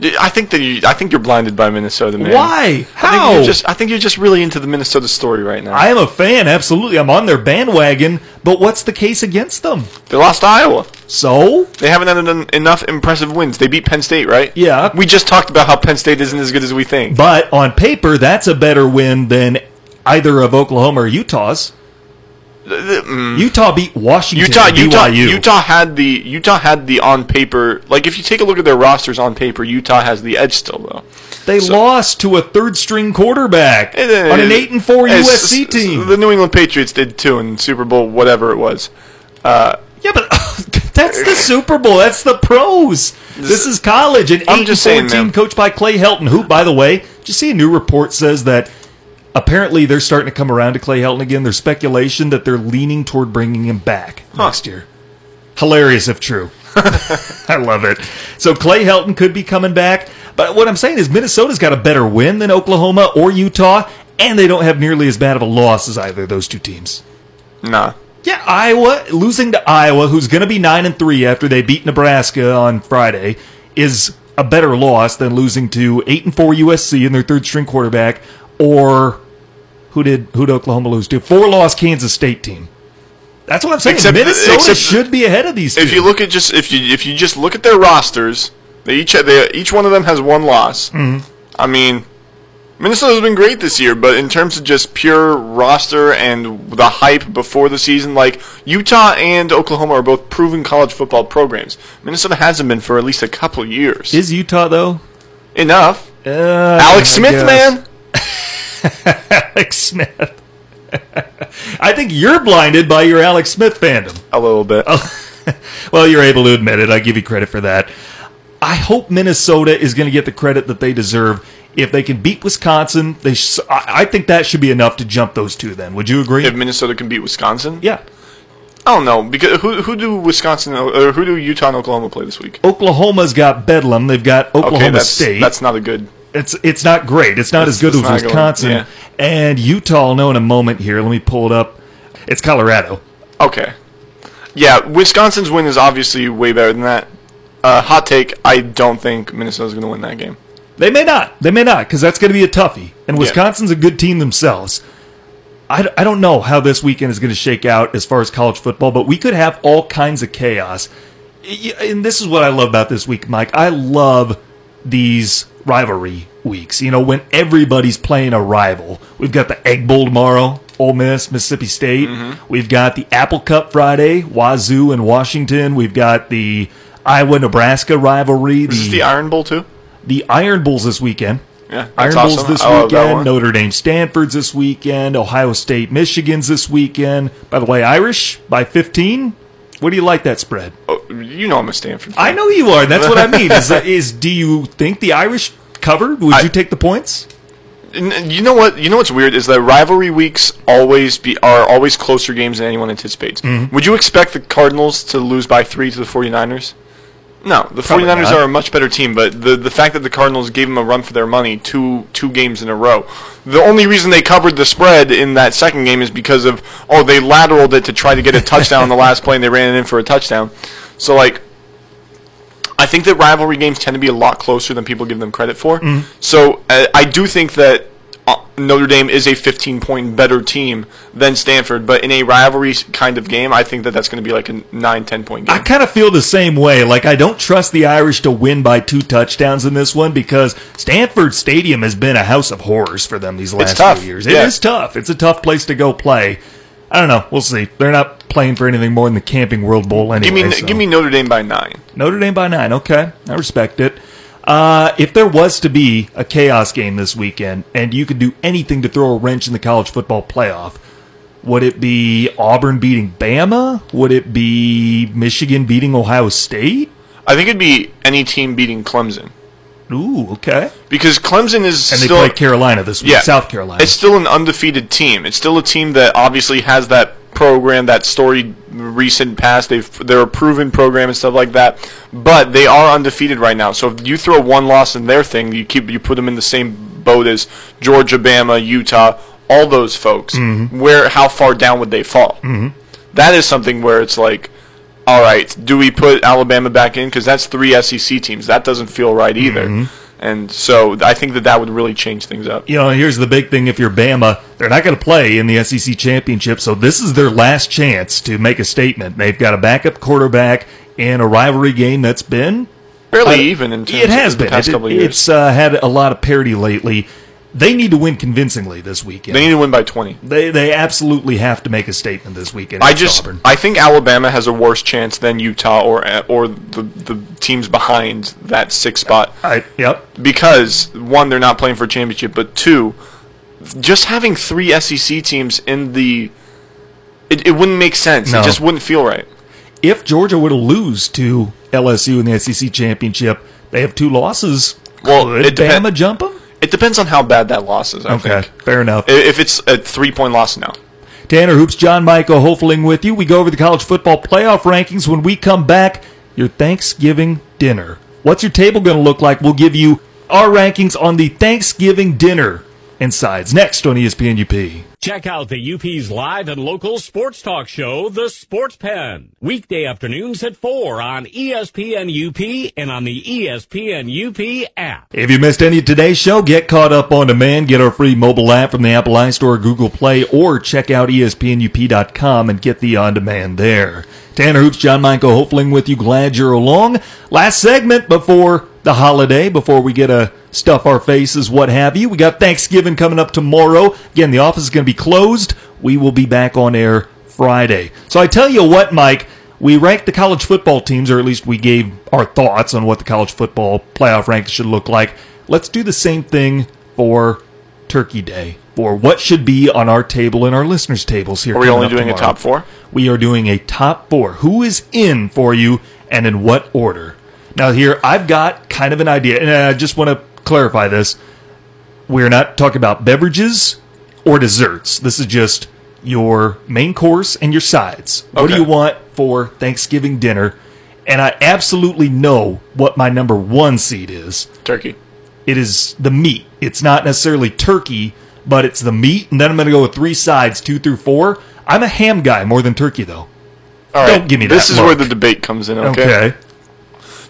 B: I think that you, I think you're blinded by Minnesota, man.
A: Why?
B: I think
A: How?
B: you're just I think you're just really into the Minnesota story right now.
A: I am a fan, absolutely. I'm on their bandwagon, but what's the case against them?
B: they lost Iowa.
A: So?
B: They haven't had en- enough impressive wins. They beat Penn State, right?
A: Yeah.
B: We just talked about how Penn State isn't as good as we think.
A: But on paper, that's a better win than either of Oklahoma or Utah's. Mm. Utah beat Washington.
B: Utah, Utah. Utah had the Utah had the on paper. Like if you take a look at their rosters on paper, Utah has the edge still though.
A: They lost to a third string quarterback on an eight and four
B: It's-
A: USC team.
B: The New England Patriots did too in Super Bowl, whatever it was.
A: Uh, yeah, but that's the Super Bowl. That's the pros. This is college. An
B: I'm
A: eight
B: just
A: and
B: saying,
A: four team
B: man.
A: coached by Clay Helton, who, by the way, did you see a new report says that apparently they're starting to come around to Clay Helton again. There's speculation that they're leaning toward bringing him back next year. Hilarious if true. I love it. So Clay Helton could be coming back. But what I'm saying is Minnesota's got a better win than Oklahoma or Utah, and they don't have nearly as bad of a loss as either of those two teams.
B: Nah.
A: Yeah, Iowa losing to Iowa, who's going to be nine and three after they beat Nebraska on Friday, is a better loss than losing to eight and four USC and their third string quarterback, or who did who did Oklahoma lose to? Four loss Kansas State team. That's what I'm saying.
B: Except-
A: Minnesota
B: except-
A: should be ahead of these.
B: If
A: two.
B: you look at just if you if you just look at their rosters, they each they, each one of them has one loss.
A: Mm-hmm.
B: I mean, Minnesota's been great this year, but in terms of just pure roster and the hype before the season, like Utah and Oklahoma are both proven college football programs. Minnesota hasn't been for at least a couple years.
A: is Utah though?
B: Enough.
A: Uh,
B: Alex Smith, man.
A: Alex Smith. I think you're blinded by your Alex Smith fandom.
B: A little bit.
A: well, you're able to admit it. I give you credit for that. I hope Minnesota is going to get the credit that they deserve. If they can beat Wisconsin, they sh- I think that should be enough to jump those two. Then, would you agree?
B: If Minnesota can beat Wisconsin,
A: yeah.
B: I don't know because who who do Wisconsin or who do Utah and Oklahoma play this week?
A: Oklahoma's got Bedlam. They've got Oklahoma
B: okay, that's
A: State.
B: that's not a good.
A: It's it's not great. It's not
B: It's-
A: as good as. Wisconsin.
B: Yeah.
A: And Utah, know in a moment here. Let me pull it up. It's Colorado.
B: Okay. Yeah, Wisconsin's win is obviously way better than that. Uh, hot take: I don't think Minnesota's going to win that game.
A: They may not. They may not because that's going to be a toughie. And
B: Yeah.
A: Wisconsin's a good team themselves. I, I don't know how this weekend is going to shake out as far as college football, but we could have all kinds of chaos. And this is what I love about this week, Mike. I love these rivalry weeks. You know, when everybody's playing a rival. We've got the Egg Bowl tomorrow, Ole Miss, Mississippi State. Mm-hmm. We've got the Apple Cup Friday, Wazoo and Washington. We've got the Iowa Nebraska rivalry.
B: Is this the Iron Bowl too?
A: the Iron Bowl's this weekend.
B: Yeah,
A: Iron
B: awesome.
A: this
B: I
A: weekend. Notre Dame Stanford's this weekend. Ohio State Michigan's this weekend. By the way, Irish by 15. What do you like that spread?
B: Oh, you know I'm a Stanford. Fan.
A: I know you are. That's what I mean. Is, is do you think the Irish covered? Would
B: I-
A: you take the points?
B: You know what? You know what's weird is that rivalry weeks always be are always closer games than anyone anticipates.
A: Mm-hmm.
B: Would you expect the Cardinals to lose by three to the 49ers? No, the
A: Probably
B: 49ers
A: not.
B: are a much better team, but the the fact that the Cardinals gave them a run for their money two two games in a row. The only reason they covered the spread in that second game is because of oh they lateraled it to try to get a touchdown on the last play and they ran it in for a touchdown. So like I think that rivalry games tend to be a lot closer than people give them credit for.
A: Mm-hmm.
B: So uh, I do think that Uh, Notre Dame is a 15 point better team than Stanford, but in a rivalry kind of game, I think that that's going to be like a 9 10 point game.
A: I kind of feel the same way. Like I don't trust the Irish to win by two touchdowns in this one because Stanford Stadium has been a house of horrors for them these last few years.
B: Yeah.
A: It is tough. It's a tough place to go play. I don't know. We'll see. They're not playing for anything more than the Camping World Bowl anyway.
B: give me
A: so.
B: give me Notre Dame by 9.
A: Notre Dame by nine. Okay, I respect it. Uh, if there was to be a chaos game this weekend, and you could do anything to throw a wrench in the college football playoff, would it be Auburn beating Bama? Would it be Michigan beating Ohio State?
B: I think it'd be any team beating Clemson
A: Ooh, okay.
B: because Clemson is
A: And they
B: still
A: play Carolina this week.
B: yeah,
A: South Carolina.
B: It's still an undefeated team. It's still a team that obviously has that program, that storied recent past. They've they're a proven program and stuff like that. But they are undefeated right now. So if you throw one loss in their thing, you keep you put them in the same boat as Georgia, Bama, Utah, all those folks.
A: Mm-hmm.
B: Where how far down would they fall? Mm-hmm. That is something where it's like. All right, do we put Alabama back in because that's three SEC teams? That doesn't feel right either,
A: Mm-hmm.
B: And so I think that that would really change things up.
A: you know, here's the big thing if you're Bama, they're not going to play in the SEC championship, so this is their last chance to make a statement. They've got a backup quarterback in a rivalry game that's been
B: fairly
A: Uh,
B: even in terms
A: it has
B: of the
A: been.
B: past
A: It-
B: couple of years.
A: It's uh, had a lot of parity lately. They need to win convincingly this weekend.
B: They need to win by 20.
A: They they absolutely have to make a statement this weekend.
B: I just
A: Auburn.
B: I think Alabama has a worse chance than Utah or or the the teams behind that six spot
A: I, yep.
B: because one they're not playing for a championship, but two, just having three SEC teams in the it, it wouldn't make sense.
A: No.
B: It just wouldn't feel right.
A: If Georgia were to lose to LSU in the SEC championship, they have two losses.
B: Well,
A: Could
B: it
A: Bama jump them?
B: It depends on how bad that loss is. I
A: Okay,
B: think
A: fair enough.
B: If it's a three point loss no.
A: Tanner Hoops, John Michael Hofling with you. We go over the college football playoff rankings. When we come back, your Thanksgiving dinner. What's your table going to look like? We'll give you our rankings on the Thanksgiving dinner insides next on ESPN UP.
C: Check out the UP's live and local sports talk show, The Sports Pen. Weekday afternoons at 4 on ESPN UP and on the ESPN UP app.
A: If you missed any of today's show, get caught up on demand. Get our free mobile app from the Apple iStore Google Play, or check out ESPNUP.com and get the on demand there. Tanner Hoops, John Michael Hofling with you. Glad you're along. Last segment before the holiday, before we get to stuff our faces, what have you. We got Thanksgiving coming up tomorrow. Again, the office is going to be closed. We will be back on air Friday. So I tell you what, Mike, we ranked the college football teams, or at least we gave our thoughts on what the college football playoff rankings should look like. Let's do the same thing for Turkey Day, for what should be on our table and our listeners' tables here.
B: Are we only doing a top four?
A: We are doing a top four. Who is in for you and in what order? Now, here, I've got kind of an idea, and I just want to clarify this. We're not talking about beverages or desserts. This is just your main course and your sides. What do you want for Thanksgiving dinner? And I absolutely know what my number one seed is.
B: Turkey.
A: It is the meat. It's not necessarily turkey, but it's the meat. And then I'm going to go with three sides, two through four. I'm a ham guy more than turkey, though.
B: All right.
A: Don't give me that.
B: This
A: that
B: is where the debate comes in. Okay.
A: Okay.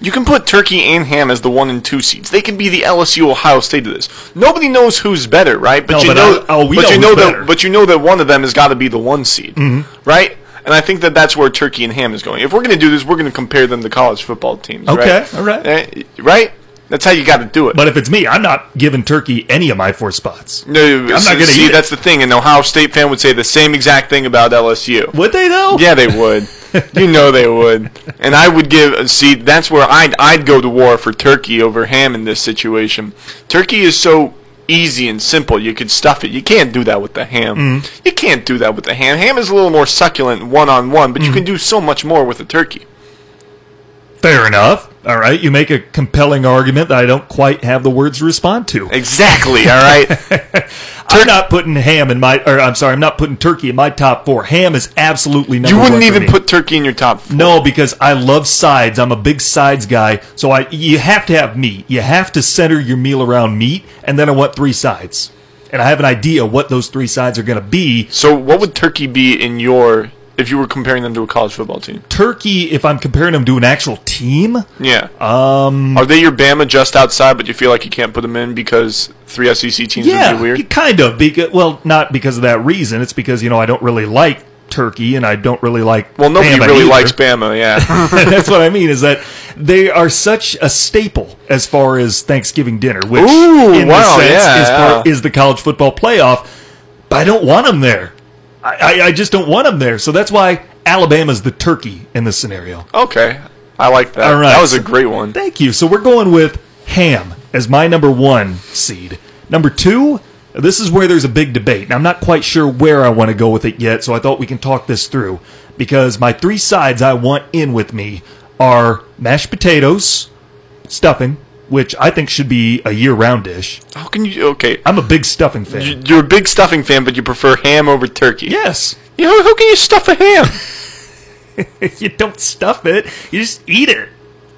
B: You can put turkey and ham as the one and two seeds. They can be the LSU Ohio State of this. Nobody knows who's better, right? But
A: No,
B: you
A: but
B: know,
A: I- oh, we
B: but
A: know
B: you know
A: better.
B: that, but you know that one of them has got to be the one seed,
A: Mm-hmm.
B: right? And I think that that's where turkey and ham is going. If we're going to do this, we're going to compare them to college football teams.
A: Okay,
B: right?
A: all right.
B: Eh, right? That's how you got to do it.
A: But if it's me, I'm not giving Turkey any of my four spots.
B: no,
A: I'm not gonna
B: see,
A: eat it.
B: that's the thing. An Ohio State fan would say the same exact thing about LSU.
A: Would they though?
B: Yeah, they would. you know they would. And I would give. See, that's where I'd I'd go to war for turkey over ham in this situation. Turkey is so easy and simple. You could stuff it. You can't do that with the ham.
A: Mm-hmm.
B: You can't do that with the ham. Ham is a little more succulent one on one, but you
A: Mm-hmm.
B: can do so much more with a turkey.
A: Fair enough. All right, you make a compelling argument that I don't quite have the words to respond to.
B: Exactly. All right.
A: I'm not putting ham in my, or I'm sorry, I'm not putting turkey in my top four. Ham is absolutely number
B: you wouldn't even put turkey in your top. Four.
A: No, because I love sides. I'm a big sides guy. So I you have to have meat. You have to center your meal around meat, and then I want three sides. And I have an idea what those three sides are going to be.
B: So what would turkey be in your if you were comparing them to a college football team?
A: Turkey, if I'm comparing them to an actual team,
B: Yeah. Um. Are they your Bama just outside, but you feel like you can't put them in because three SEC teams
A: yeah,
B: would be weird?
A: kind of. Because well, not because of that reason. It's because you know I don't really like turkey, and I don't really like.
B: Well, nobody
A: Bama
B: really
A: either.
B: likes Bama. Yeah.
A: That's what I mean. Is that they are such a staple as far as Thanksgiving dinner, which
B: Ooh,
A: in
B: wow,
A: sense
B: yeah,
A: is,
B: yeah.
A: is the college football playoff. But I don't want them there. I, I, I just don't want them there. So that's why Alabama's the turkey in this scenario.
B: okay. I like that.
A: All right.
B: That was a great one.
A: Thank you. So we're going with ham as my number one seed. Number two, this is where there's a big debate. And I'm not quite sure where I want to go with it yet, so I thought we can talk this through. Because my three sides I want in with me are mashed potatoes, stuffing, which I think should be a year round dish.
B: How can you? Okay.
A: I'm a big stuffing fan.
B: You- You're a big stuffing fan, but you prefer ham over turkey.
A: yes.
B: You know, how can you stuff a ham?
A: you don't stuff it, you just eat it.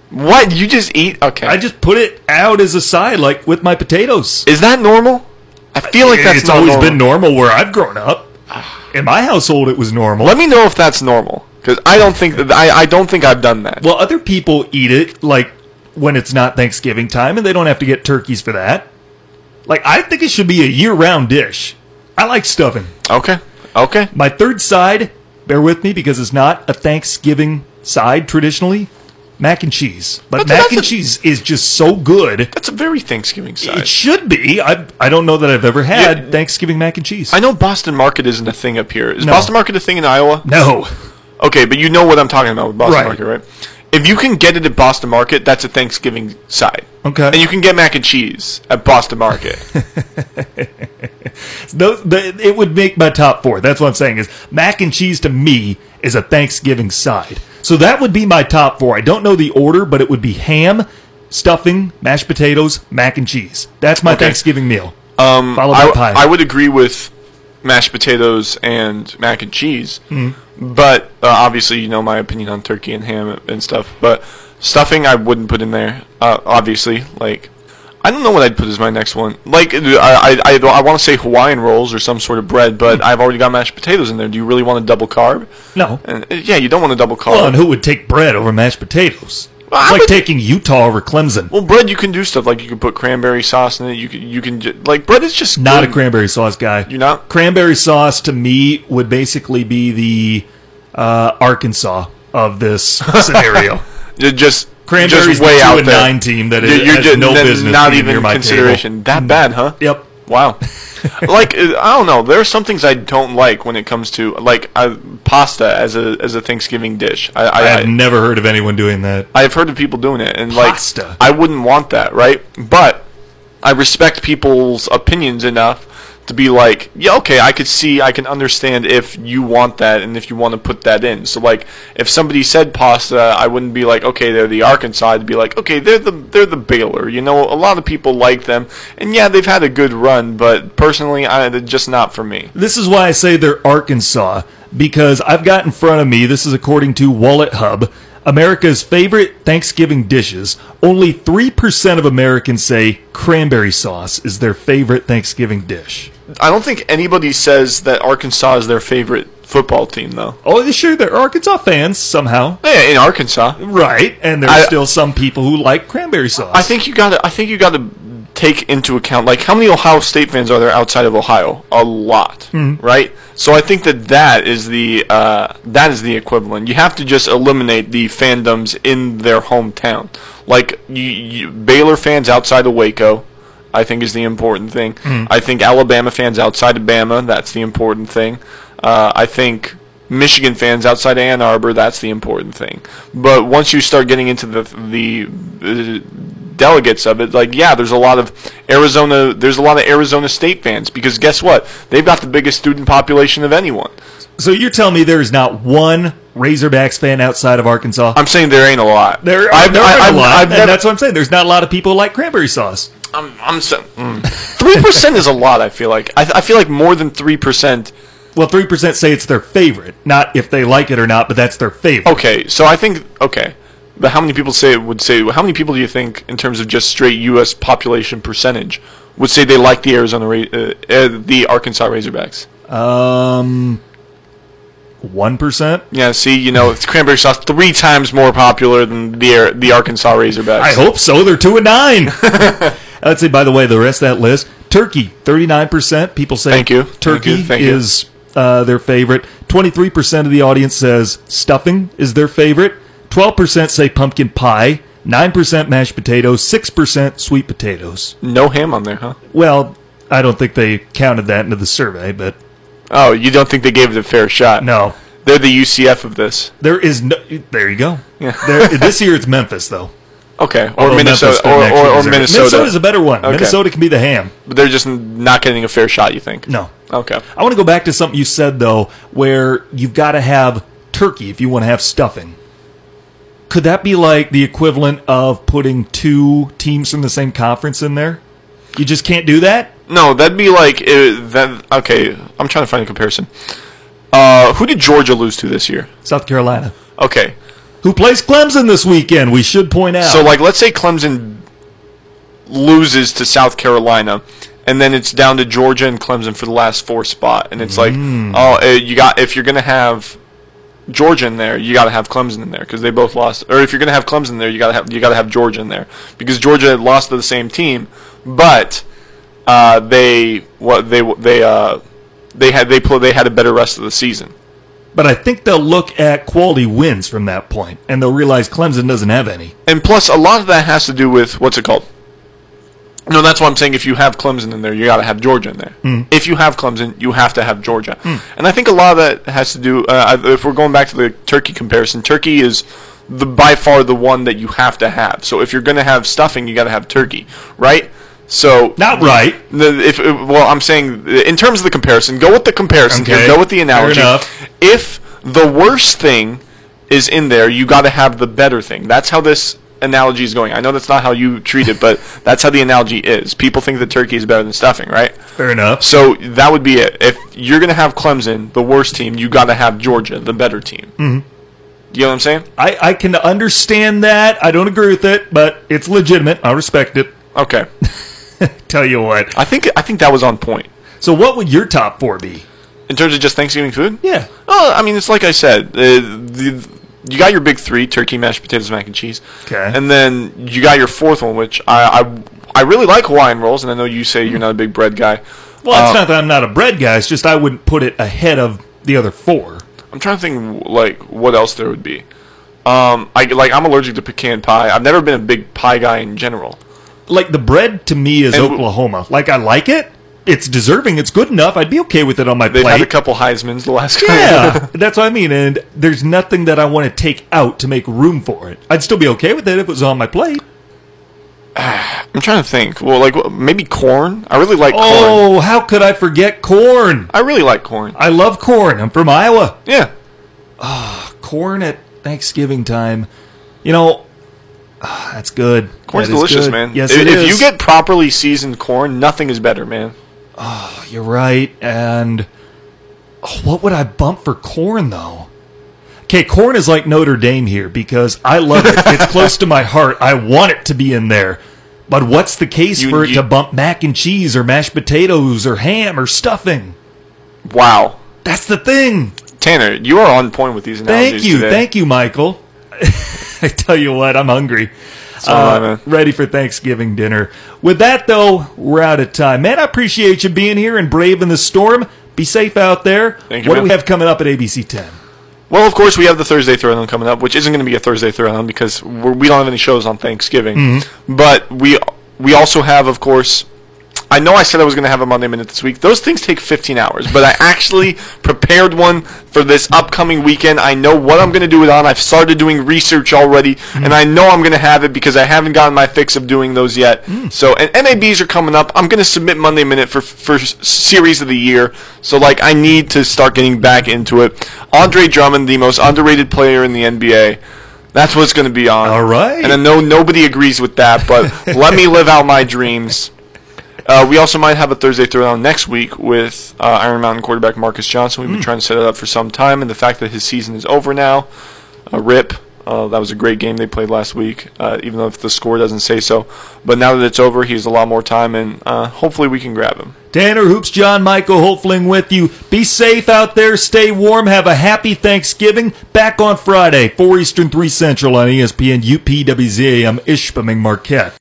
B: what? You just eat? Okay.
A: I just put it out as a side, like with my potatoes.
B: Is that normal? I feel like that's
A: it's always
B: normal.
A: been normal where I've grown up. Ah. In my household, it was normal.
B: Let me know if that's normal, because I don't think that I, I don't think I've done that.
A: Well, other people eat it like when it's not Thanksgiving time, and they don't have to get turkeys for that. Like I think it should be a year-round dish. I like stuffing.
B: Okay. Okay.
A: My third side, bear with me because it's not a Thanksgiving side traditionally. Mac and cheese, but
B: But
A: mac and
B: a-
A: cheese is just so good.
B: That's a very Thanksgiving side.
A: It should be. I I don't know that I've ever had
B: Yeah.
A: Thanksgiving mac and cheese.
B: I know Boston Market isn't a thing up here. Is
A: No.
B: Boston Market a thing in Iowa?
A: no.
B: Okay, but you know what I'm talking about with Boston
A: Right.
B: Market, right? If you can get it at Boston Market, that's a Thanksgiving side.
A: Okay.
B: And you can get mac and cheese at Boston Market.
A: Those, the, it would make my top four. That's what I'm saying. Is mac and cheese to me is a Thanksgiving side. So that would be my top four. I don't know the order, but it would be ham, stuffing, mashed potatoes, mac and cheese. That's my
B: Okay.
A: Thanksgiving meal.
B: Um,
A: Followed by
B: I,
A: pie.
B: I would agree with mashed potatoes and mac and cheese,
A: Mm-hmm.
B: but uh, obviously you know my opinion on turkey and ham and stuff. But stuffing I wouldn't put in there. Uh, obviously, like I don't know what I'd put as my next one. Like I I, I, I want to say Hawaiian rolls or some sort of bread, but
A: Hmm.
B: I've already got mashed potatoes in there. Do you really want a double carb?
A: No.
B: And, uh, yeah, you don't want a double carb.
A: Well, and who would take bread over mashed potatoes?
B: Well,
A: it's
B: I
A: like
B: would-
A: taking Utah over Clemson.
B: well, bread you can do stuff like you can put cranberry sauce in it. You can you can ju- like bread is just
A: Not a cranberry sauce guy.
B: You're not?
A: Cranberry sauce to me would basically be the uh, Arkansas of this scenario.
B: Just
A: Cranberry's
B: just
A: the
B: way
A: two
B: out
A: and
B: there.
A: nine team that
B: You're-
A: is-
B: you're
A: has
B: ju-
A: no business
B: Not even
A: near my
B: consideration. That bad, huh?
A: Yep.
B: Wow. like I don't know. There are some things I don't like when it comes to like uh, pasta as a as a Thanksgiving dish. I I,
A: I have
B: I,
A: never heard of anyone doing that.
B: I've heard of people doing it, and like
A: Pasta.
B: I wouldn't want that, right? But I respect people's opinions enough to be like, yeah, okay, I could see, I can understand if you want that and if you want to put that in. So like, if somebody said pasta, I wouldn't be like, okay, they're the Arkansas. I'd be like, okay, they're the they're the Baylor. You know, a lot of people like them, and yeah, they've had a good run, but personally, I, just not for me.
A: This is why I say they're Arkansas because I've got in front of me, this is according to WalletHub, America's favorite Thanksgiving dishes. Only 3% of Americans say cranberry sauce is their favorite Thanksgiving dish.
B: I don't think anybody says that Arkansas is their favorite football team, though.
A: Oh, sure, they're Arkansas fans somehow.
B: Yeah, in Arkansas.
A: Right, and there's
B: I-
A: still some people who like cranberry sauce.
B: I think you got to. I think you got to take into account like how many Ohio State fans are there outside of Ohio? A lot, right? So I think that that is the uh, that is the equivalent. You have to just eliminate the fandoms in their hometown. Like you, you, Baylor fans outside of Waco, I think is the important thing. I think Alabama fans outside of Bama, that's the important thing. Uh, I think Michigan fans outside of Ann Arbor, that's the important thing. But once you start getting into the the uh, delegates of it, like yeah, there's a lot of Arizona. There's a lot of Arizona State fans because guess what? They've got the biggest student population of anyone.
A: so you're telling me there's not one Razorbacks fan outside of Arkansas?
B: I'm saying there ain't a lot.
A: there are,
B: I've,
A: there
B: I-
A: are
B: I've-
A: a lot,
B: I've
A: and
B: never-
A: that's what I'm saying. There's not a lot of people like cranberry sauce.
B: I'm, I'm three percent is a lot. I feel like I, I feel like more than three percent.
A: Well, three percent say it's their favorite, not if they like it or not, but that's their favorite.
B: Okay, so I think okay, but how many people say would say? How many people do you think, in terms of just straight U.S. population percentage, would say they like the Arizona, Ra- uh, uh, the Arkansas Razorbacks?
A: Um, one percent.
B: Yeah, see, you know, it's cranberry sauce three times more popular than the the Arkansas Razorbacks.
A: I hope so. They're two and nine. Let's say, by the way, the rest of that list: turkey, thirty-nine percent. People say
B: Thank you. Thank
A: turkey
B: you. Thank you.
A: is uh, their favorite. Twenty-three percent of the audience says stuffing is their favorite. Twelve percent say pumpkin pie. Nine percent mashed potatoes. Six percent sweet potatoes.
B: No ham on there, huh?
A: Well, I don't think they counted that into the survey, but
B: Oh, you don't think they gave it a fair shot?
A: no,
B: They're the UCF of this.
A: there is no. There you go.
B: Yeah.
A: There, this year it's Memphis though.
B: Okay, or
A: Although
B: Minnesota,
A: Memphis
B: or, or, or
A: deserve.
B: Minnesota.
A: Minnesota's a better one.
B: Okay.
A: Minnesota can be the ham.
B: But they're just not getting a fair shot. You think?
A: No.
B: Okay.
A: I want to go back to something you said though, where you've got to have turkey if you want to have stuffing. Could that be like the equivalent of putting two teams from the same conference in there? You just can't do that.
B: No, that'd be like uh, that. Okay, I'm trying to find a comparison. Uh, who did Georgia lose to this year?
A: South Carolina,
B: Okay,
A: who plays Clemson this weekend? We should point out.
B: so like let's say Clemson loses to South Carolina, and then it's down to Georgia and Clemson for the last four spot, and it's like, oh, uh, you got if you're gonna have Georgia in there, you got to have Clemson in there because they both lost. Or if you're gonna have Clemson in there, you got to have you got to have Georgia in there because Georgia had lost to the same team, but uh, they what they they uh they had they pl- they had a better rest of the season.
A: But I think they'll look at quality wins from that point, and they'll realize Clemson doesn't have any.
B: And plus, a lot of that has to do with what's it called? No, that's why I'm saying if you have Clemson in there, you got to have Georgia in there. If you have Clemson, you have to have Georgia. And I think a lot of that has to do. Uh, if we're going back to the Turkey comparison, Turkey is the by far the one that you have to have. So if you're going to have stuffing, you got to have turkey, right? So
A: Not right.
B: The, if well, I'm saying in terms of the comparison, go with the comparison
A: Okay,
B: here. Go with the analogy. If the worst thing is in there, you got to have the better thing. That's how this analogy is going. I know that's not how you treat it, but that's how the analogy is. People think that turkey is better than stuffing, right?
A: Fair enough.
B: So that would be it. If you're going to have Clemson, the worst team, you got to have Georgia, the better team. Mm-hmm. You know what I'm saying?
A: I, I can understand that. I don't agree with it, but it's legitimate. I respect it.
B: Okay.
A: Tell you what.
B: I think I think that was on point.
A: So, what would your top four be?
B: In terms of just Thanksgiving food?
A: Yeah.
B: Oh, I mean, it's like I said. Uh, the, you got your big three: turkey, mashed potatoes, mac and cheese.
A: Okay.
B: And then you got your fourth one, which I I, I really like Hawaiian rolls, and I know you say you're not a big bread guy.
A: Well, it's
B: Uh,
A: not that I'm not a bread guy. It's just I wouldn't put it ahead of the other four.
B: I'm trying to think like what else there would be. Um, I like I'm allergic to pecan pie. I've never been a big pie guy in general.
A: Like the bread to me is
B: And w-
A: Oklahoma. Like I like it. It's deserving. It's good enough. I'd be okay with it on my plate.
B: They've
A: plate.
B: had a couple Heisman's the last.
A: yeah, that's what I mean. And there's nothing that I want to take out to make room for it. I'd still be okay with it if it was on my plate.
B: I'm trying to think. Well, like maybe corn. I really like corn.
A: Oh, how could I forget corn?
B: I really like corn.
A: I love corn. I'm from Iowa.
B: Yeah.
A: Oh, Corn at Thanksgiving time. You know, ah, that's good.
B: Corn's
A: That is
B: delicious,
A: good.
B: man.
A: Yes,
B: if,
A: it
B: if you get properly seasoned corn, nothing is better, man.
A: Oh, You're right. And oh, what would I bump for corn though? Okay, corn is like Notre Dame here because I love it. it's close to my heart. I want it to be in there. But what's the case
B: You-
A: for it
B: you-
A: to bump mac and cheese or mashed potatoes or ham or stuffing?
B: Wow.
A: That's the thing.
B: Tanner, you are on point with these analogies.
A: Thank you,
B: today.
A: thank you, Michael. I tell you what, I'm hungry.
B: So am I, man.
A: ready for Thanksgiving dinner. With that, though, we're out of time. Man, I appreciate you being here and braving the storm. Be safe out there.
B: Thank you,
A: what do we have coming up at ABC 10?
B: Well, of course, we have the Thursday Throwdown coming up, which isn't going to be a Thursday Throwdown because we're, we don't have any shows on Thanksgiving.
A: Mm-hmm.
B: But we we also have, of course. I know I said I was going to have a Monday Minute this week. Those things take 15 hours, but I actually prepared one for this upcoming weekend. I know what I'm going to do it on. I've started doing research already,
A: Mm-hmm.
B: and I know I'm going to have it because I haven't gotten my fix of doing those yet.
A: Mm.
B: So, and MABs are coming up. I'm going to submit Monday Minute for for series of the year. So, like, I need to start getting back into it. Andre Drummond, the most underrated player in the NBA. That's what's going to be on.
A: All right.
B: And I know nobody agrees with that, but let me live out my dreams. Uh, we also might have a Thursday Throwdown next week with uh, Iron Mountain quarterback Marcus Johnson. We've been trying to set it up for some time, and the fact that his season is over now, uh, rip. Uh, that was a great game they played last week, uh, even though if the score doesn't say so. But now that it's over, he has a lot more time, and uh, hopefully we can grab him.
A: Tanner Hoops, John Michael Hofling with you. Be safe out there. Stay warm. Have a happy Thanksgiving. Back on Friday, 4 Eastern, 3 Central on ESPN UPWZAM Ishpeming Marquette.